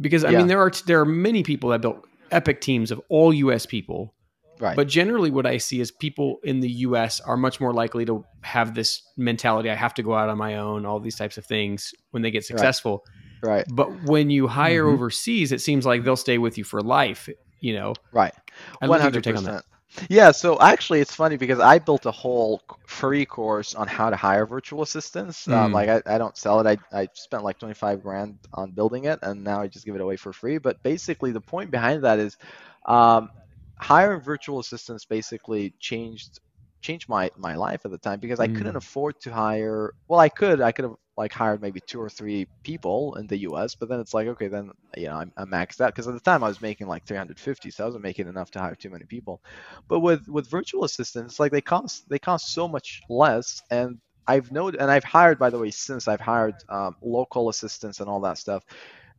Because I yeah. mean, there are there are many people that built epic teams of all U.S. people, right? But generally, what I see is people in the U.S. are much more likely to have this mentality: I have to go out on my own, all these types of things when they get successful. Right. right. But when you hire mm-hmm. overseas, it seems like they'll stay with you for life. You know. Right. One hundred percent. Yeah, so actually, it's funny because I built a whole free course on how to hire virtual assistants. Mm. Um, like, I, I don't sell it. I, I spent like 25 grand on building it, and now I just give it away for free. But basically, the point behind that is um, hiring virtual assistants basically changed changed my my life at the time because I mm. couldn't afford to hire. Well, I could. I could have like hired maybe two or three people in the U.S. But then it's like, okay, then you know I'm, I'm maxed out because at the time I was making like 350, so I wasn't making enough to hire too many people. But with with virtual assistants, like they cost they cost so much less, and I've noted, and I've hired by the way since I've hired um, local assistants and all that stuff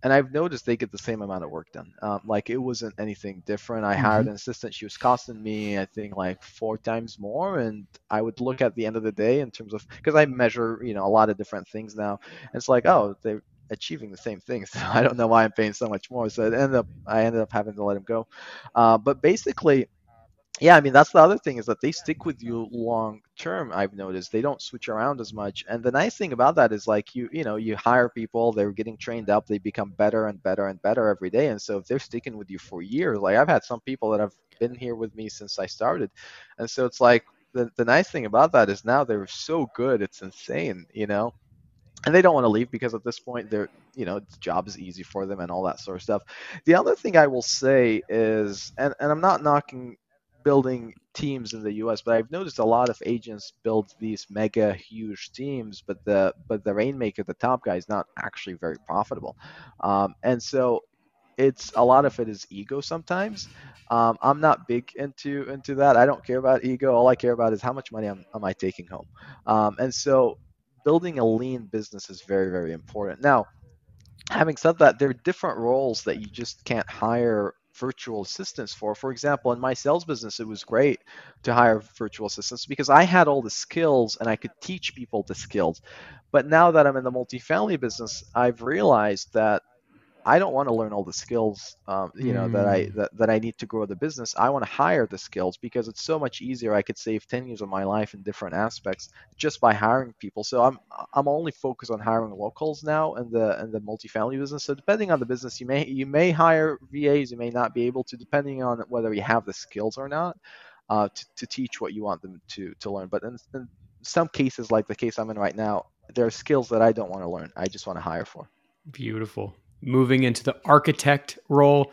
and I've noticed they get the same amount of work done. Um, like it wasn't anything different. I mm-hmm. hired an assistant; she was costing me, I think, like four times more. And I would look at the end of the day in terms of because I measure, you know, a lot of different things now. And it's like, oh, they're achieving the same things. So I don't know why I'm paying so much more. So it ended up, I ended up having to let him go. Uh, but basically, yeah, I mean that's the other thing is that they stick with you long term. I've noticed they don't switch around as much. And the nice thing about that is like you, you know, you hire people, they're getting trained up, they become better and better and better every day. And so if they're sticking with you for years, like I've had some people that have been here with me since I started, and so it's like the the nice thing about that is now they're so good, it's insane, you know and they don't want to leave because at this point they're you know the job is easy for them and all that sort of stuff the other thing i will say is and, and i'm not knocking building teams in the US, but I've noticed a lot of agents build these mega huge teams, but the but the rainmaker, the top guy, is not actually very profitable, um, and so it's a lot of it is ego sometimes. Um, I'm not big into into that. I don't care about ego. All I care about is how much money am, am I taking home, um, and so building a lean business is very very important. Now, having said that, there are different roles that you just can't hire virtual assistants for. For example, in my sales business, it was great to hire virtual assistants because I had all the skills and I could teach people the skills. But now that I'm in the multifamily business, I've realized that I don't want to learn all the skills, um, you know, that I that, that I need to grow the business. I want to hire the skills because it's so much easier. I could save 10 years of my life in different aspects just by hiring people. So I'm I'm only focused on hiring locals now and the in the multifamily business. So depending on the business, you may you may hire VAs, you may not be able to, depending on whether you have the skills or not, uh, to, to teach what you want them to to learn. But in, in some cases, like the case I'm in right now, there are skills that I don't want to learn. I just want to hire for. Beautiful. Moving into the architect role,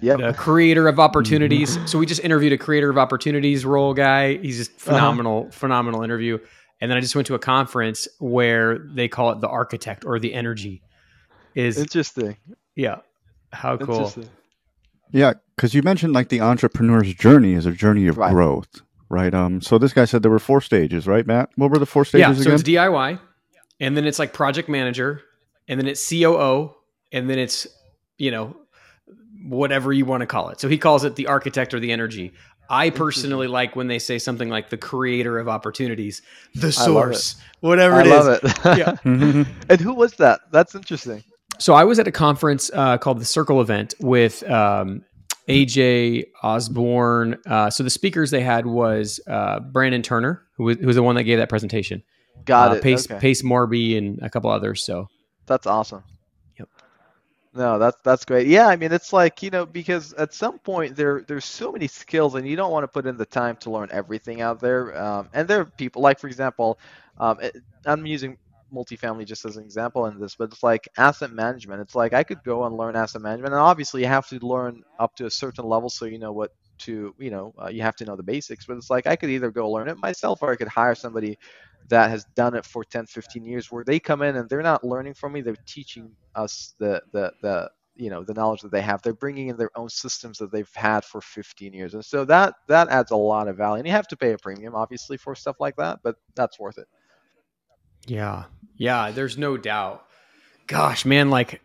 Yep. the creator of opportunities. so we just interviewed a creator of opportunities role guy. He's just Uh-huh. phenomenal, phenomenal interview. And then I just went to a conference where they call it the architect or the energy. Is Interesting. yeah, how cool. Yeah, because you mentioned like the entrepreneur's journey is a journey of Right. growth, right? Um, so this guy said there were four stages, right, Matt? What were the four stages? Yeah, stages so it's? DIY, and then it's like project manager, and then it's COO, and then it's you know whatever you want to call it. So he calls it the architect or the energy. I personally like when they say something like the creator of opportunities, the source, whatever I it is. love it. Yeah. And who was that? That's interesting. So I was at a conference uh, called the Circle Event with um, AJ Osborne. Uh, so the speakers they had was uh, Brandon Turner, who was, who was the one that gave that presentation. Got uh, it. Pace, okay. Pace Morby and a couple others. So That's awesome. No, that's that's great. Yeah, I mean it's like, you know, because at some point there there's so many skills and you don't want to put in the time to learn everything out there. Um, and there are people like for example, um, it, I'm using multifamily just as an example in this, but it's like asset management. It's like I could go and learn asset management and obviously you have to learn up to a certain level so you know what to, you know, uh, you have to know the basics, but it's like I could either go learn it myself or I could hire somebody that has done it for 10 15 years where they come in and they're not learning from me they're teaching us the the the you know the knowledge that they have. They're bringing in their own systems that they've had for 15 years. And so that that adds a lot of value. And you have to pay a premium obviously for stuff like that but that's worth it. Yeah, yeah, there's no doubt. Gosh, man, like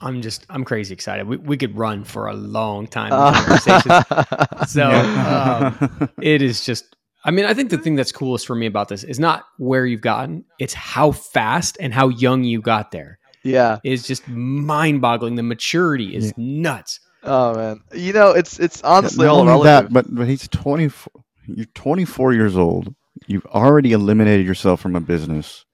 I'm just I'm crazy excited. We we could run for a long time in conversations. So um, it is just I mean, I think the thing that's coolest for me about this is not where you've gotten, it's how fast and how young you got there. yeah Is just mind boggling. The maturity is nuts. oh man you know it's it's honestly Not all only relative that, but but he's 24. You're 24 years old. You've already eliminated yourself from a business,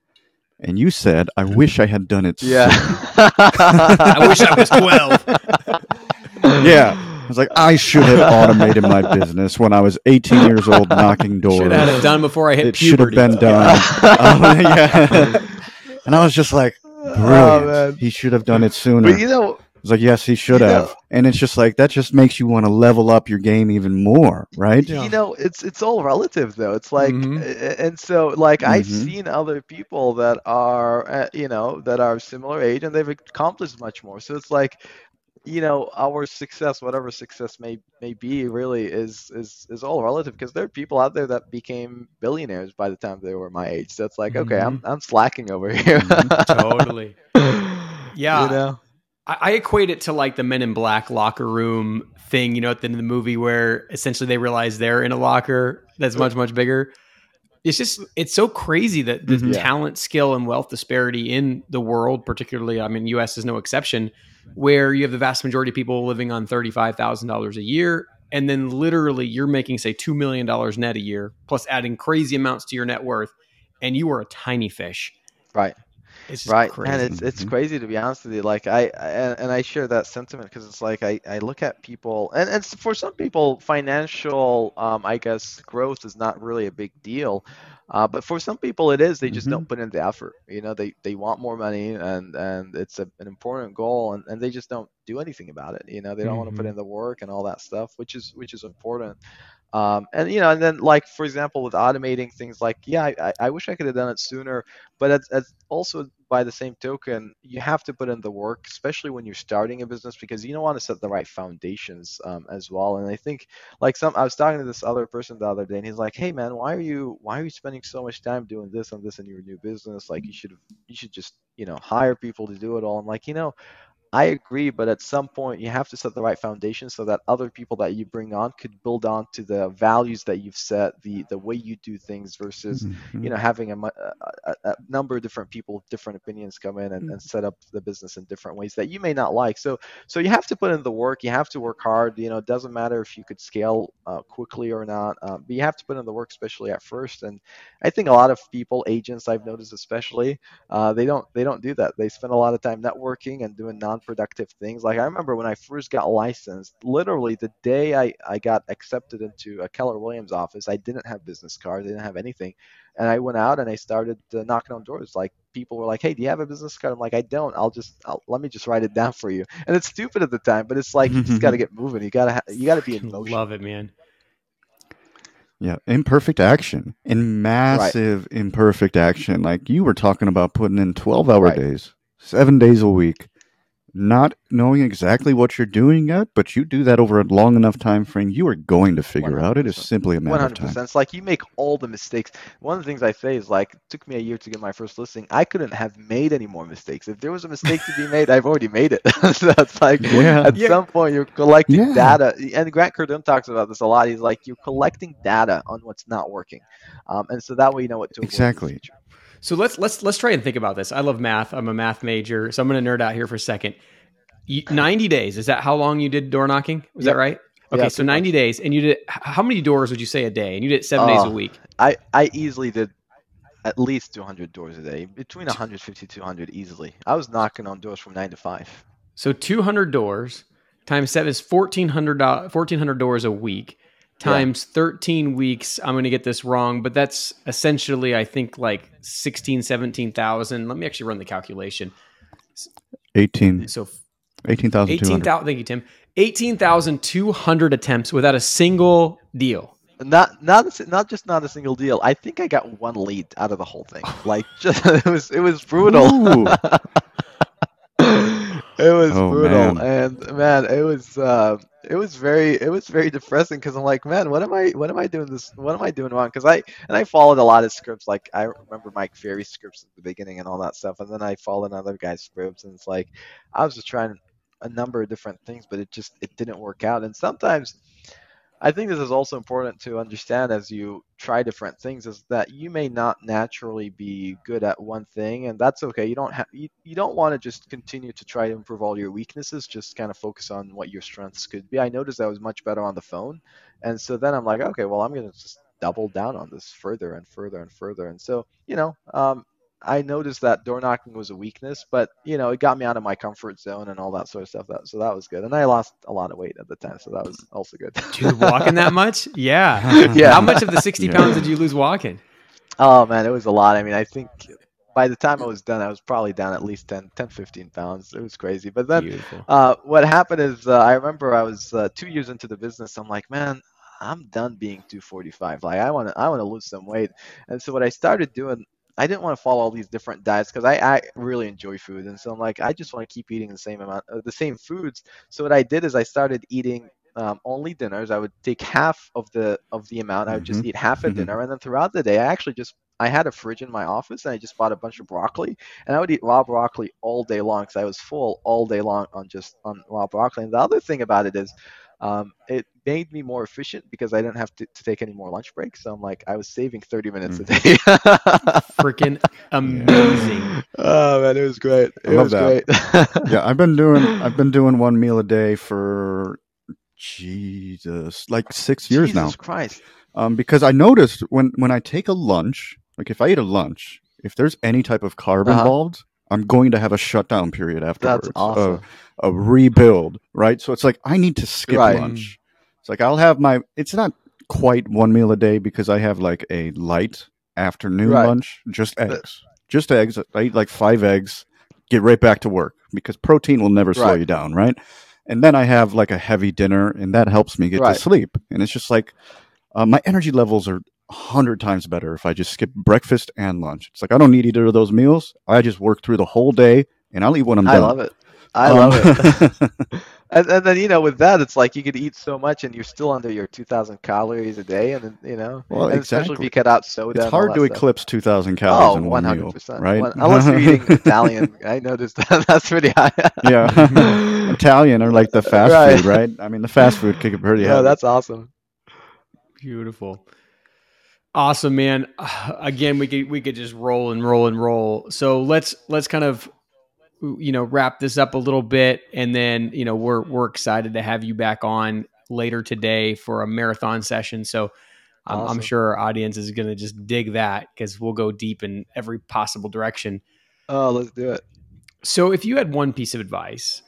and you said, "I wish I had done it." yeah. I wish I was 12. yeah. I was like, I should have automated my business when I was 18 years old, knocking doors. Should have had it done before I hit it should have puberty. been done. Oh, yeah. And I was just like, oh brilliant. man he should have done it sooner. but you know I was like, yes, he should have. know- and it's just like that just makes you want to level up your game even more, right? Yeah. you know it's it's all relative though it's like Mhm. and so like i've Mhm. seen other people that are uh, you know that are similar age and they've accomplished much more so it's like you know our success whatever success may may be really is is is all relative because there are people out there that became billionaires by the time they were my age so it's like okay i'm i'm slacking over here Mhm. Totally. Yeah. you know I, I equate it to like the Men in Black locker room thing, you know, at the end of the movie where essentially they realize they're in a locker that's much, much bigger. It's just, it's so crazy that the Mhm. Talent, skill, and wealth disparity in the world, particularly, I mean, US is no exception, where you have the vast majority of people living on $35,000 a year. And then literally you're making, say, $2 million net a year, plus adding crazy amounts to your net worth, and you are a tiny fish. right It's just right crazy. and it's it's Mhm. crazy to be honest with you like i, I and, and i share that sentiment because it's like I, I look at people and, and for some people financial um, i guess growth is not really a big deal uh, but for some people it is they just Mhm. don't put in the effort you know they they want more money and and it's a, an important goal and, and they just don't do anything about it you know they don't want to put in the work and all that stuff which is which is important um, and you know and then like for example with automating things like yeah i, I- wish i could have done it sooner but as, as also by the same token you have to put in the work especially when you're starting a business because you don't want to set the right foundations um, as well. And i think like some i was talking to this other person the other day and he's like hey man why are you why are you spending so much time doing this and this in your new business? Like you should you should just you know hire people to do it all. I'm like you know I agree, but at some point you have to set the right foundation so that other people that you bring on could build on to the values that you've set, the the way you do things versus Mhm. you know having a, a, a number of different people with different opinions come in and, and set up the business in different ways that you may not like. So so you have to put in the work. You have to work hard. You know, it doesn't matter if you could scale uh, quickly or not, um, but you have to put in the work, especially at first. And I think a lot of people, agents, I've noticed especially, uh, they don't they don't do that. They spend a lot of time networking and doing non-productive things. Like I remember when I first got licensed, literally the day I, I got accepted into a Keller Williams office, I didn't have business cards, I didn't have anything, and I went out and I started uh, knocking on doors. Like people were like, "Hey, do you have a business card?" I'm like, "I don't. I'll just I'll, let me just write it down for you." And it's stupid at the time, but it's like you just got to get moving. You gotta ha- you gotta be in motion. Love it, man. Yeah, imperfect action in massive imperfect action. Like you were talking about putting in 12 hour Right. days, seven days a week, not knowing exactly what you're doing yet, but you do that over a long enough time frame, you are going to figure out. It is simply a matter One of time. It's like you make all the mistakes. One of the things I say is like, it took me a year to get my first listing. I couldn't have made any more mistakes. If there was a mistake to be made, I've already made it. so it's like, Yeah. at Yeah. some point, you're collecting Yeah. data. And Grant Cardone talks about this a lot. He's like, you're collecting data on what's not working, um, and so that way you know what to avoid Exactly. So let's let's let's try and think about this. I love math. I'm a math major, so I'm going to nerd out here for a second. 90 days is that how long you did door knocking? Was Yep. that right? Okay, Yeah, so pretty 90 days, and you did how many doors would you say a day? And you did it seven days a Oh. week. I I easily did at least 200 doors a day, between 150 200 easily. I was knocking on doors from nine to five. So 200 doors times seven is 1400 1400 uh, doors a week Yeah. times 13 weeks. I'm going to get this wrong, but that's essentially I think like 16 17,000. Let me actually run the calculation. 18, So 18,200. 18,000 thank you Tim. 18,200 attempts without a single deal. Not not a not just not a single deal. I think I got one lead out of the whole thing. Like just it was it was brutal. It was Oh, brutal, man. and man, it was uh, it was very it was very depressing because I'm like, man, what am I what am I doing this? What am I doing wrong? Because I and I followed a lot of scripts. Like I remember Mike Ferry scripts at the beginning and all that stuff, and then I followed other guys' scripts, and it's like I was just trying a number of different things, but it just it didn't work out. And sometimes I think this is also important to understand as you try different things is that you may not naturally be good at one thing and that's okay. You don't have you, you don't want to just continue to try to improve all your weaknesses, just kind of focus on what your strengths could be. I noticed I was much better on the phone. And so then I'm like, okay, well, I'm going to just double down on this further and further and further. And so, you know, um, I noticed that door knocking was a weakness, but you know, it got me out of my comfort zone and all that sort of stuff. That so that was good, and I lost a lot of weight at the time, so that was also good. Dude, walking that much? Yeah. Yeah. How much of the 60 Yeah. pounds did you lose walking? Oh man, it was a lot. I mean, I think by the time I was done, I was probably down at least 10, 10 15 pounds. It was crazy. But then uh, what happened is uh, I remember I was uh, two years into the business. I'm like, man, I'm done being 245. Like I want to, I want to lose some weight. And so what I started doing, I didn't want to follow all these different diets because I, I really enjoy food, and so I'm like, I just want to keep eating the same amount, uh, the same foods. So what I did is I started eating um, only dinners. I would take half of the of the amount. I would just eat half at Mhm. dinner, and then throughout the day, I actually just I had a fridge in my office, and I just bought a bunch of broccoli, and I would eat raw broccoli all day long because I was full all day long on just on raw broccoli. And the other thing about it is, um, it made me more efficient because I didn't have to, to take any more lunch breaks. So I'm like, I was saving 30 minutes a day. Freaking amazing. oh man, it was great. It I love was that. great. yeah, I've been doing I've been doing one meal a day for Jesus, like six years Jesus now. Christ. Um, because I noticed when when I take a lunch, like if I eat a lunch, if there's any type of carb Uh-huh. involved, I'm going to have a shutdown period afterwards. That's awesome. A, a rebuild, right? So it's like I need to skip Right. lunch. It's like I'll have my. It's not quite one meal a day because I have like a light afternoon Right. lunch, just eggs, just eggs. I eat like five eggs, get right back to work because protein will never slow Right. you down, right? And then I have like a heavy dinner, and that helps me get to sleep. And it's just like uh, my energy levels are hundred times better if I just skip breakfast and lunch. It's like I don't need either of those meals. I just work through the whole day, and I'll eat when I'm done. I love it. I Um, love it. and, and then you know, with that, it's like you could eat so much, and you're still under your 2,000 calories a day, and then you know, Well, and especially if you cut out soda. it's hard to stuff. eclipse 2,000 calories Oh, in one one hundred meal, percent. right? Unless you're eating Italian, I noticed that that's pretty high. yeah, Italian or like the fast Right. food, right? I mean, the fast food kick it pretty Yeah, heavy. that's awesome. Beautiful. Awesome, man. Again, we could we could just roll and roll and roll. So let's let's kind of you know wrap this up a little bit, and then you know we're we're excited to have you back on later today for a marathon session. So um, I'm sure our audience is going to just dig that because we'll go deep in every possible direction. Oh, let's do it. So, if you had one piece of advice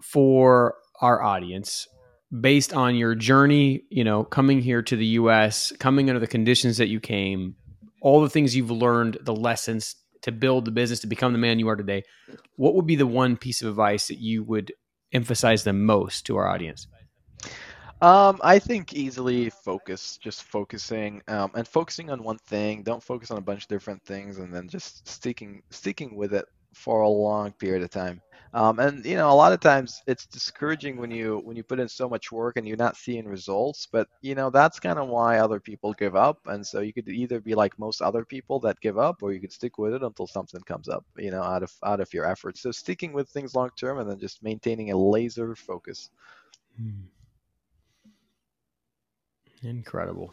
for our audience based on your journey, you know, coming here to the US, coming under the conditions that you came, all the things you've learned, the lessons to build the business to become the man you are today, what would be the one piece of advice that you would emphasize the most to our audience? Um, I think easily focus, just focusing, um, and focusing on one thing. Don't focus on a bunch of different things, and then just sticking sticking with it for a long period of time. Um, and you know, a lot of times it's discouraging when you when you put in so much work and you're not seeing results. But you know, that's kind of why other people give up. And so you could either be like most other people that give up, or you could stick with it until something comes up. You know, out of out of your efforts. So sticking with things long term, and then just maintaining a laser focus. Incredible.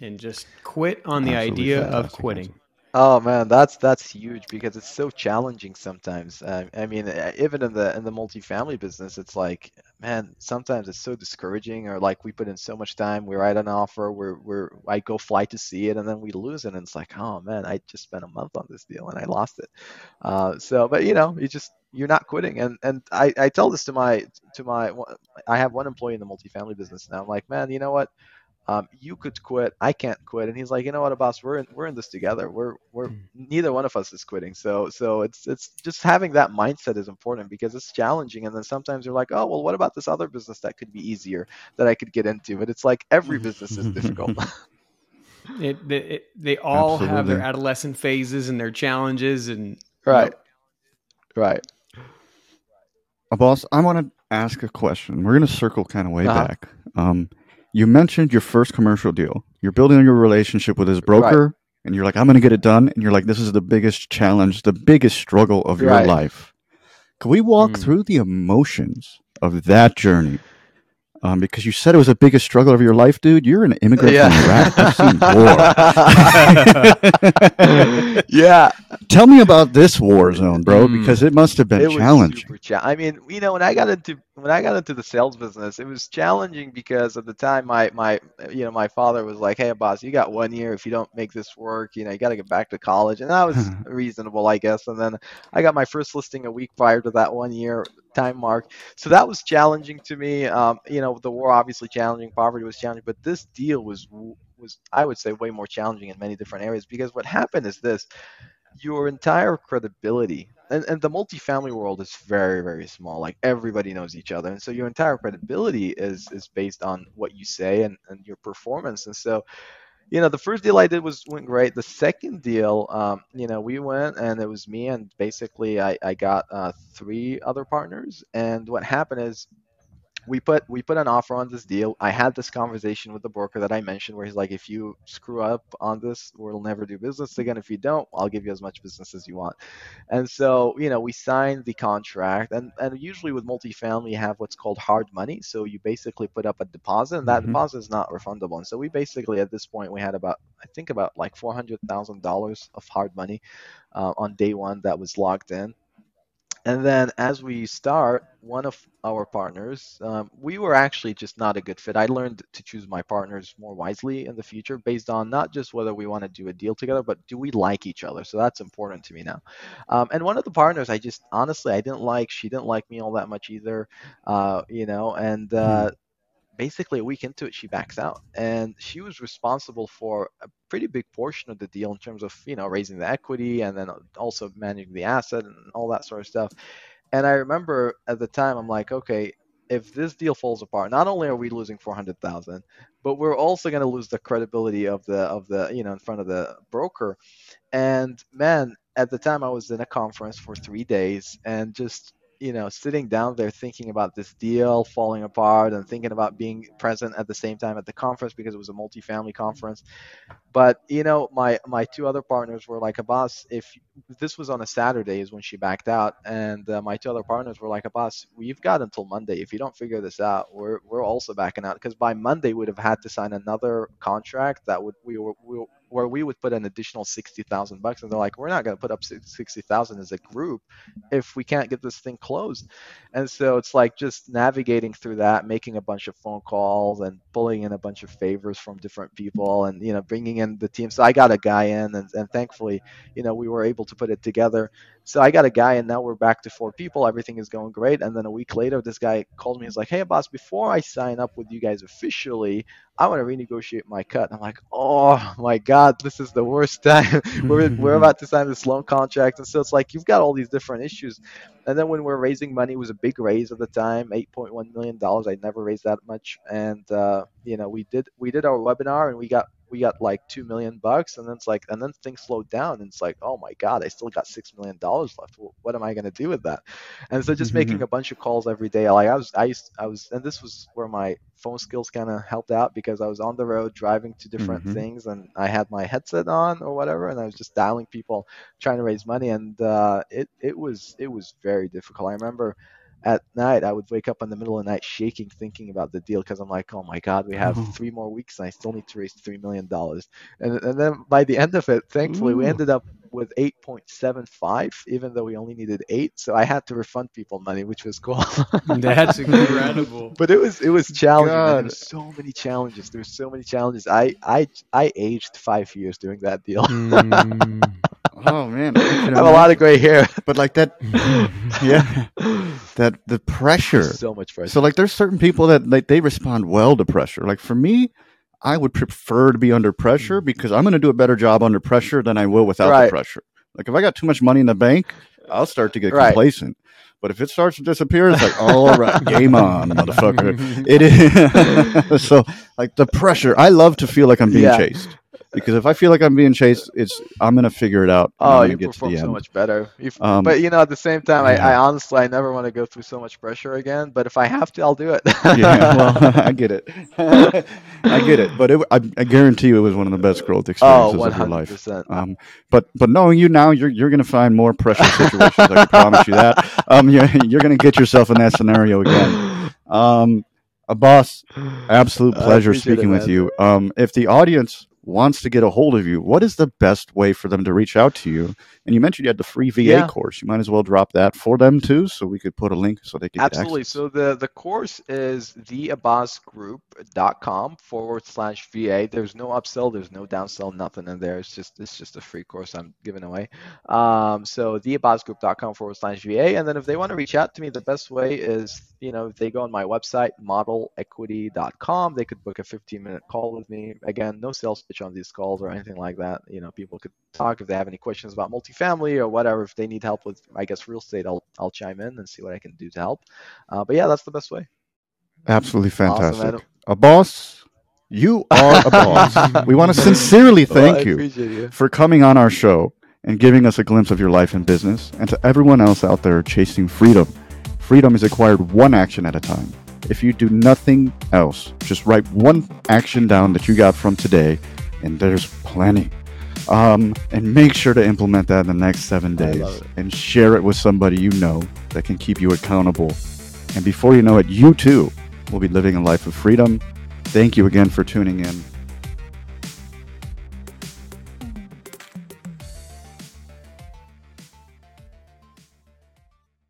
And just quit on the Absolutely idea of quitting. Oh man, that's that's huge because it's so challenging sometimes. I, I mean, even in the in the multifamily business, it's like, man, sometimes it's so discouraging. Or like we put in so much time, we write an offer, we're we're I go fly to see it, and then we lose it, and it's like, oh man, I just spent a month on this deal and I lost it. Uh, so, but you know, you just you're not quitting, and and I I tell this to my to my I have one employee in the multifamily business now. I'm like, man, you know what? Um, you could quit, I can't quit. And he's like, you know what, boss, we're in, we're in this together. We're we're Mm. neither one of us is quitting. So so it's it's just having that mindset is important because it's challenging. And then sometimes you're like, oh well, what about this other business that could be easier that I could get into? But it's like every business is difficult. It, they, it, they all have their adolescent phases and their challenges and right, right. Uh, Abbas, I want to ask a question. We're going to circle kind of way Uh-huh. back. Um, you mentioned your first commercial deal. You're building your relationship with his broker, and you're like, I'm going to get it done. And you're like, this is the biggest challenge, the biggest struggle of your Right. life. Can we walk Mm. through the emotions of that journey? Um, because you said it was the biggest struggle of your life, dude. You're an immigrant from Iraq. You've seen war. yeah, Tell me about this war zone, bro, Mm. because it must have been it challenging. cha- I mean, you know, when I got into when I got into the sales business, it was challenging because at the time my my you know my father was like, "Hey, Abbas, you got one year. If you don't make this work, you know, you got to get back to college." And that was reasonable, I guess. And then I got my first listing a week prior to that one year time mark, so that was challenging to me. Um, you know, the war obviously challenging, poverty was challenging, but this deal was was I would say way more challenging in many different areas because what happened is this your entire credibility and, and the multifamily world is very very small like everybody knows each other and so your entire credibility is is based on what you say and, and your performance and so you know the first deal i did was went great. The second deal um, you know we went and it was me and basically i, I got uh, three other partners and what happened is we put we put an offer on this deal. I had this conversation with the broker that I mentioned, where he's like, if you screw up on this, we'll never do business again. If you don't, I'll give you as much business as you want. And so, you know, we signed the contract, and and usually with multifamily, you have what's called hard money. So you basically put up a deposit, and that Mhm. deposit is not refundable. And so we basically at this point we had about I think about like four hundred thousand dollars of hard money uh, on day one that was locked in. And then as we start, one of our partners, um, we were actually just not a good fit. I learned to choose my partners more wisely in the future based on not just whether we want to do a deal together, but do we like each other? So that's important to me now. Um, and one of the partners, I just honestly, I didn't like. She didn't like me all that much either, uh, you know. And uh, basically, a week into it, she backs out, and she was responsible for a pretty big portion of the deal in terms of you know raising the equity and then also managing the asset and all that sort of stuff. And I remember at the time, I'm like, okay, if this deal falls apart, not only are we losing 400,000, but we're also going to lose the credibility of the of the you know in front of the broker. And man, at the time I was in a conference for three days and just you know sitting down there thinking about this deal falling apart and thinking about being present at the same time at the conference because it was a multi-family conference. But you know my my two other partners were like Abbas if this was on a saturday is when she backed out. And uh, my two other partners were like Abbas we've got until monday. If you don't figure this out we're we're also backing out. Because by monday we'd have had to sign another contract that would we were we, where we would put an additional 60,000 bucks and they're like we're not going to put up 60,000 as a group if we can't get this thing closed. And so it's like just navigating through that making a bunch of phone calls and pulling in a bunch of favors from different people and you know bringing in the team. So I got a guy in and, and thankfully you know we were able to put it together. So I got a guy and now we're back to four people everything is going great. And then a week later this guy called me he's like hey boss before I sign up with you guys officially I want to renegotiate my cut I'm like oh my god this is the worst time. we're, we're about to sign this loan contract. And so it's like you've got all these different issues. And then when we're raising money, it was a big raise at the time, $8.1 million. I never raised that much. And, uh, you know, we did, we did our webinar and we got, we got like 2 million bucks. And then it's like, and then things slowed down and it's like, oh my God, I still got $6 million left. What am I going to do with that? And so just mm-hmm. making a bunch of calls every day. Like I was, I used, I was, and this was where my phone skills kind of helped out because I was on the road driving to different mm-hmm. things and I had my headset on or whatever and I was just dialing people trying to raise money and uh, it it was it was very difficult. I remember at night I would wake up in the middle of the night shaking thinking about the deal because I'm like, oh my god, we have three more weeks and I still need to raise three million dollars. And and then by the end of it, thankfully, Ooh. we ended up with 8.75, even though we only needed eight. So I had to refund people money, which was cool. That's incredible. but it was it was challenging. There was so many challenges. There were so many challenges. I I I aged five years doing that deal. Mm. Oh man, I have a lot of gray hair. But like that, yeah, that the pressure. So much pressure. So like, there's certain people that like they respond well to pressure. Like for me, I would prefer to be under pressure mm. because I'm going to do a better job under pressure than I will without right. the pressure. Like if I got too much money in the bank, I'll start to get right. complacent. But if it starts to disappear, it's like, all right, game on, motherfucker. It is so like the pressure. I love to feel like I'm being yeah. chased because if I feel like I'm being chased, it's I'm gonna figure it out. Oh, you perform so much better. Um, but you know, at the same time, yeah. I, I, honestly I never want to go through so much pressure again. But if I have to, I'll do it. yeah, well, I get it. I get it. But it, I, I, guarantee you, it was one of the best growth experiences oh, of your life. Um, but but knowing you now, you're you're gonna find more pressure situations. I can promise you that. Um, you're you're gonna get yourself in that scenario again. Um, Abbas, absolute pleasure speaking it, with you. Um, if the audience wants to get a hold of you, what is the best way for them to reach out to you? And you mentioned you had the free VA yeah. course. You might as well drop that for them too, so we could put a link so they can absolutely. So the the course is theabbasgroup.com forward slash VA. There's no upsell, there's no downsell, nothing in there. It's just it's just a free course I'm giving away. Um, so theabbasgroup.com forward slash VA, and then if they want to reach out to me, the best way is you know if they go on my website modelequity.com, they could book a 15 minute call with me. Again, no sales pitch on these calls or anything like that. You know, people could talk if they have any questions about multifamily or whatever. If they need help with, I guess, real estate, I'll I'll chime in and see what I can do to help. Uh, but yeah, that's the best way. Absolutely fantastic. Awesome, Abbas. You are a boss. we want to sincerely thank well, you, you for coming on our show and giving us a glimpse of your life and business. And to everyone else out there chasing freedom, freedom is acquired one action at a time. If you do nothing else, just write one action down that you got from today and there's plenty. Um, and make sure to implement that in the next seven days and share it with somebody you know that can keep you accountable. And before you know it, you too will be living a life of freedom. Thank you again for tuning in.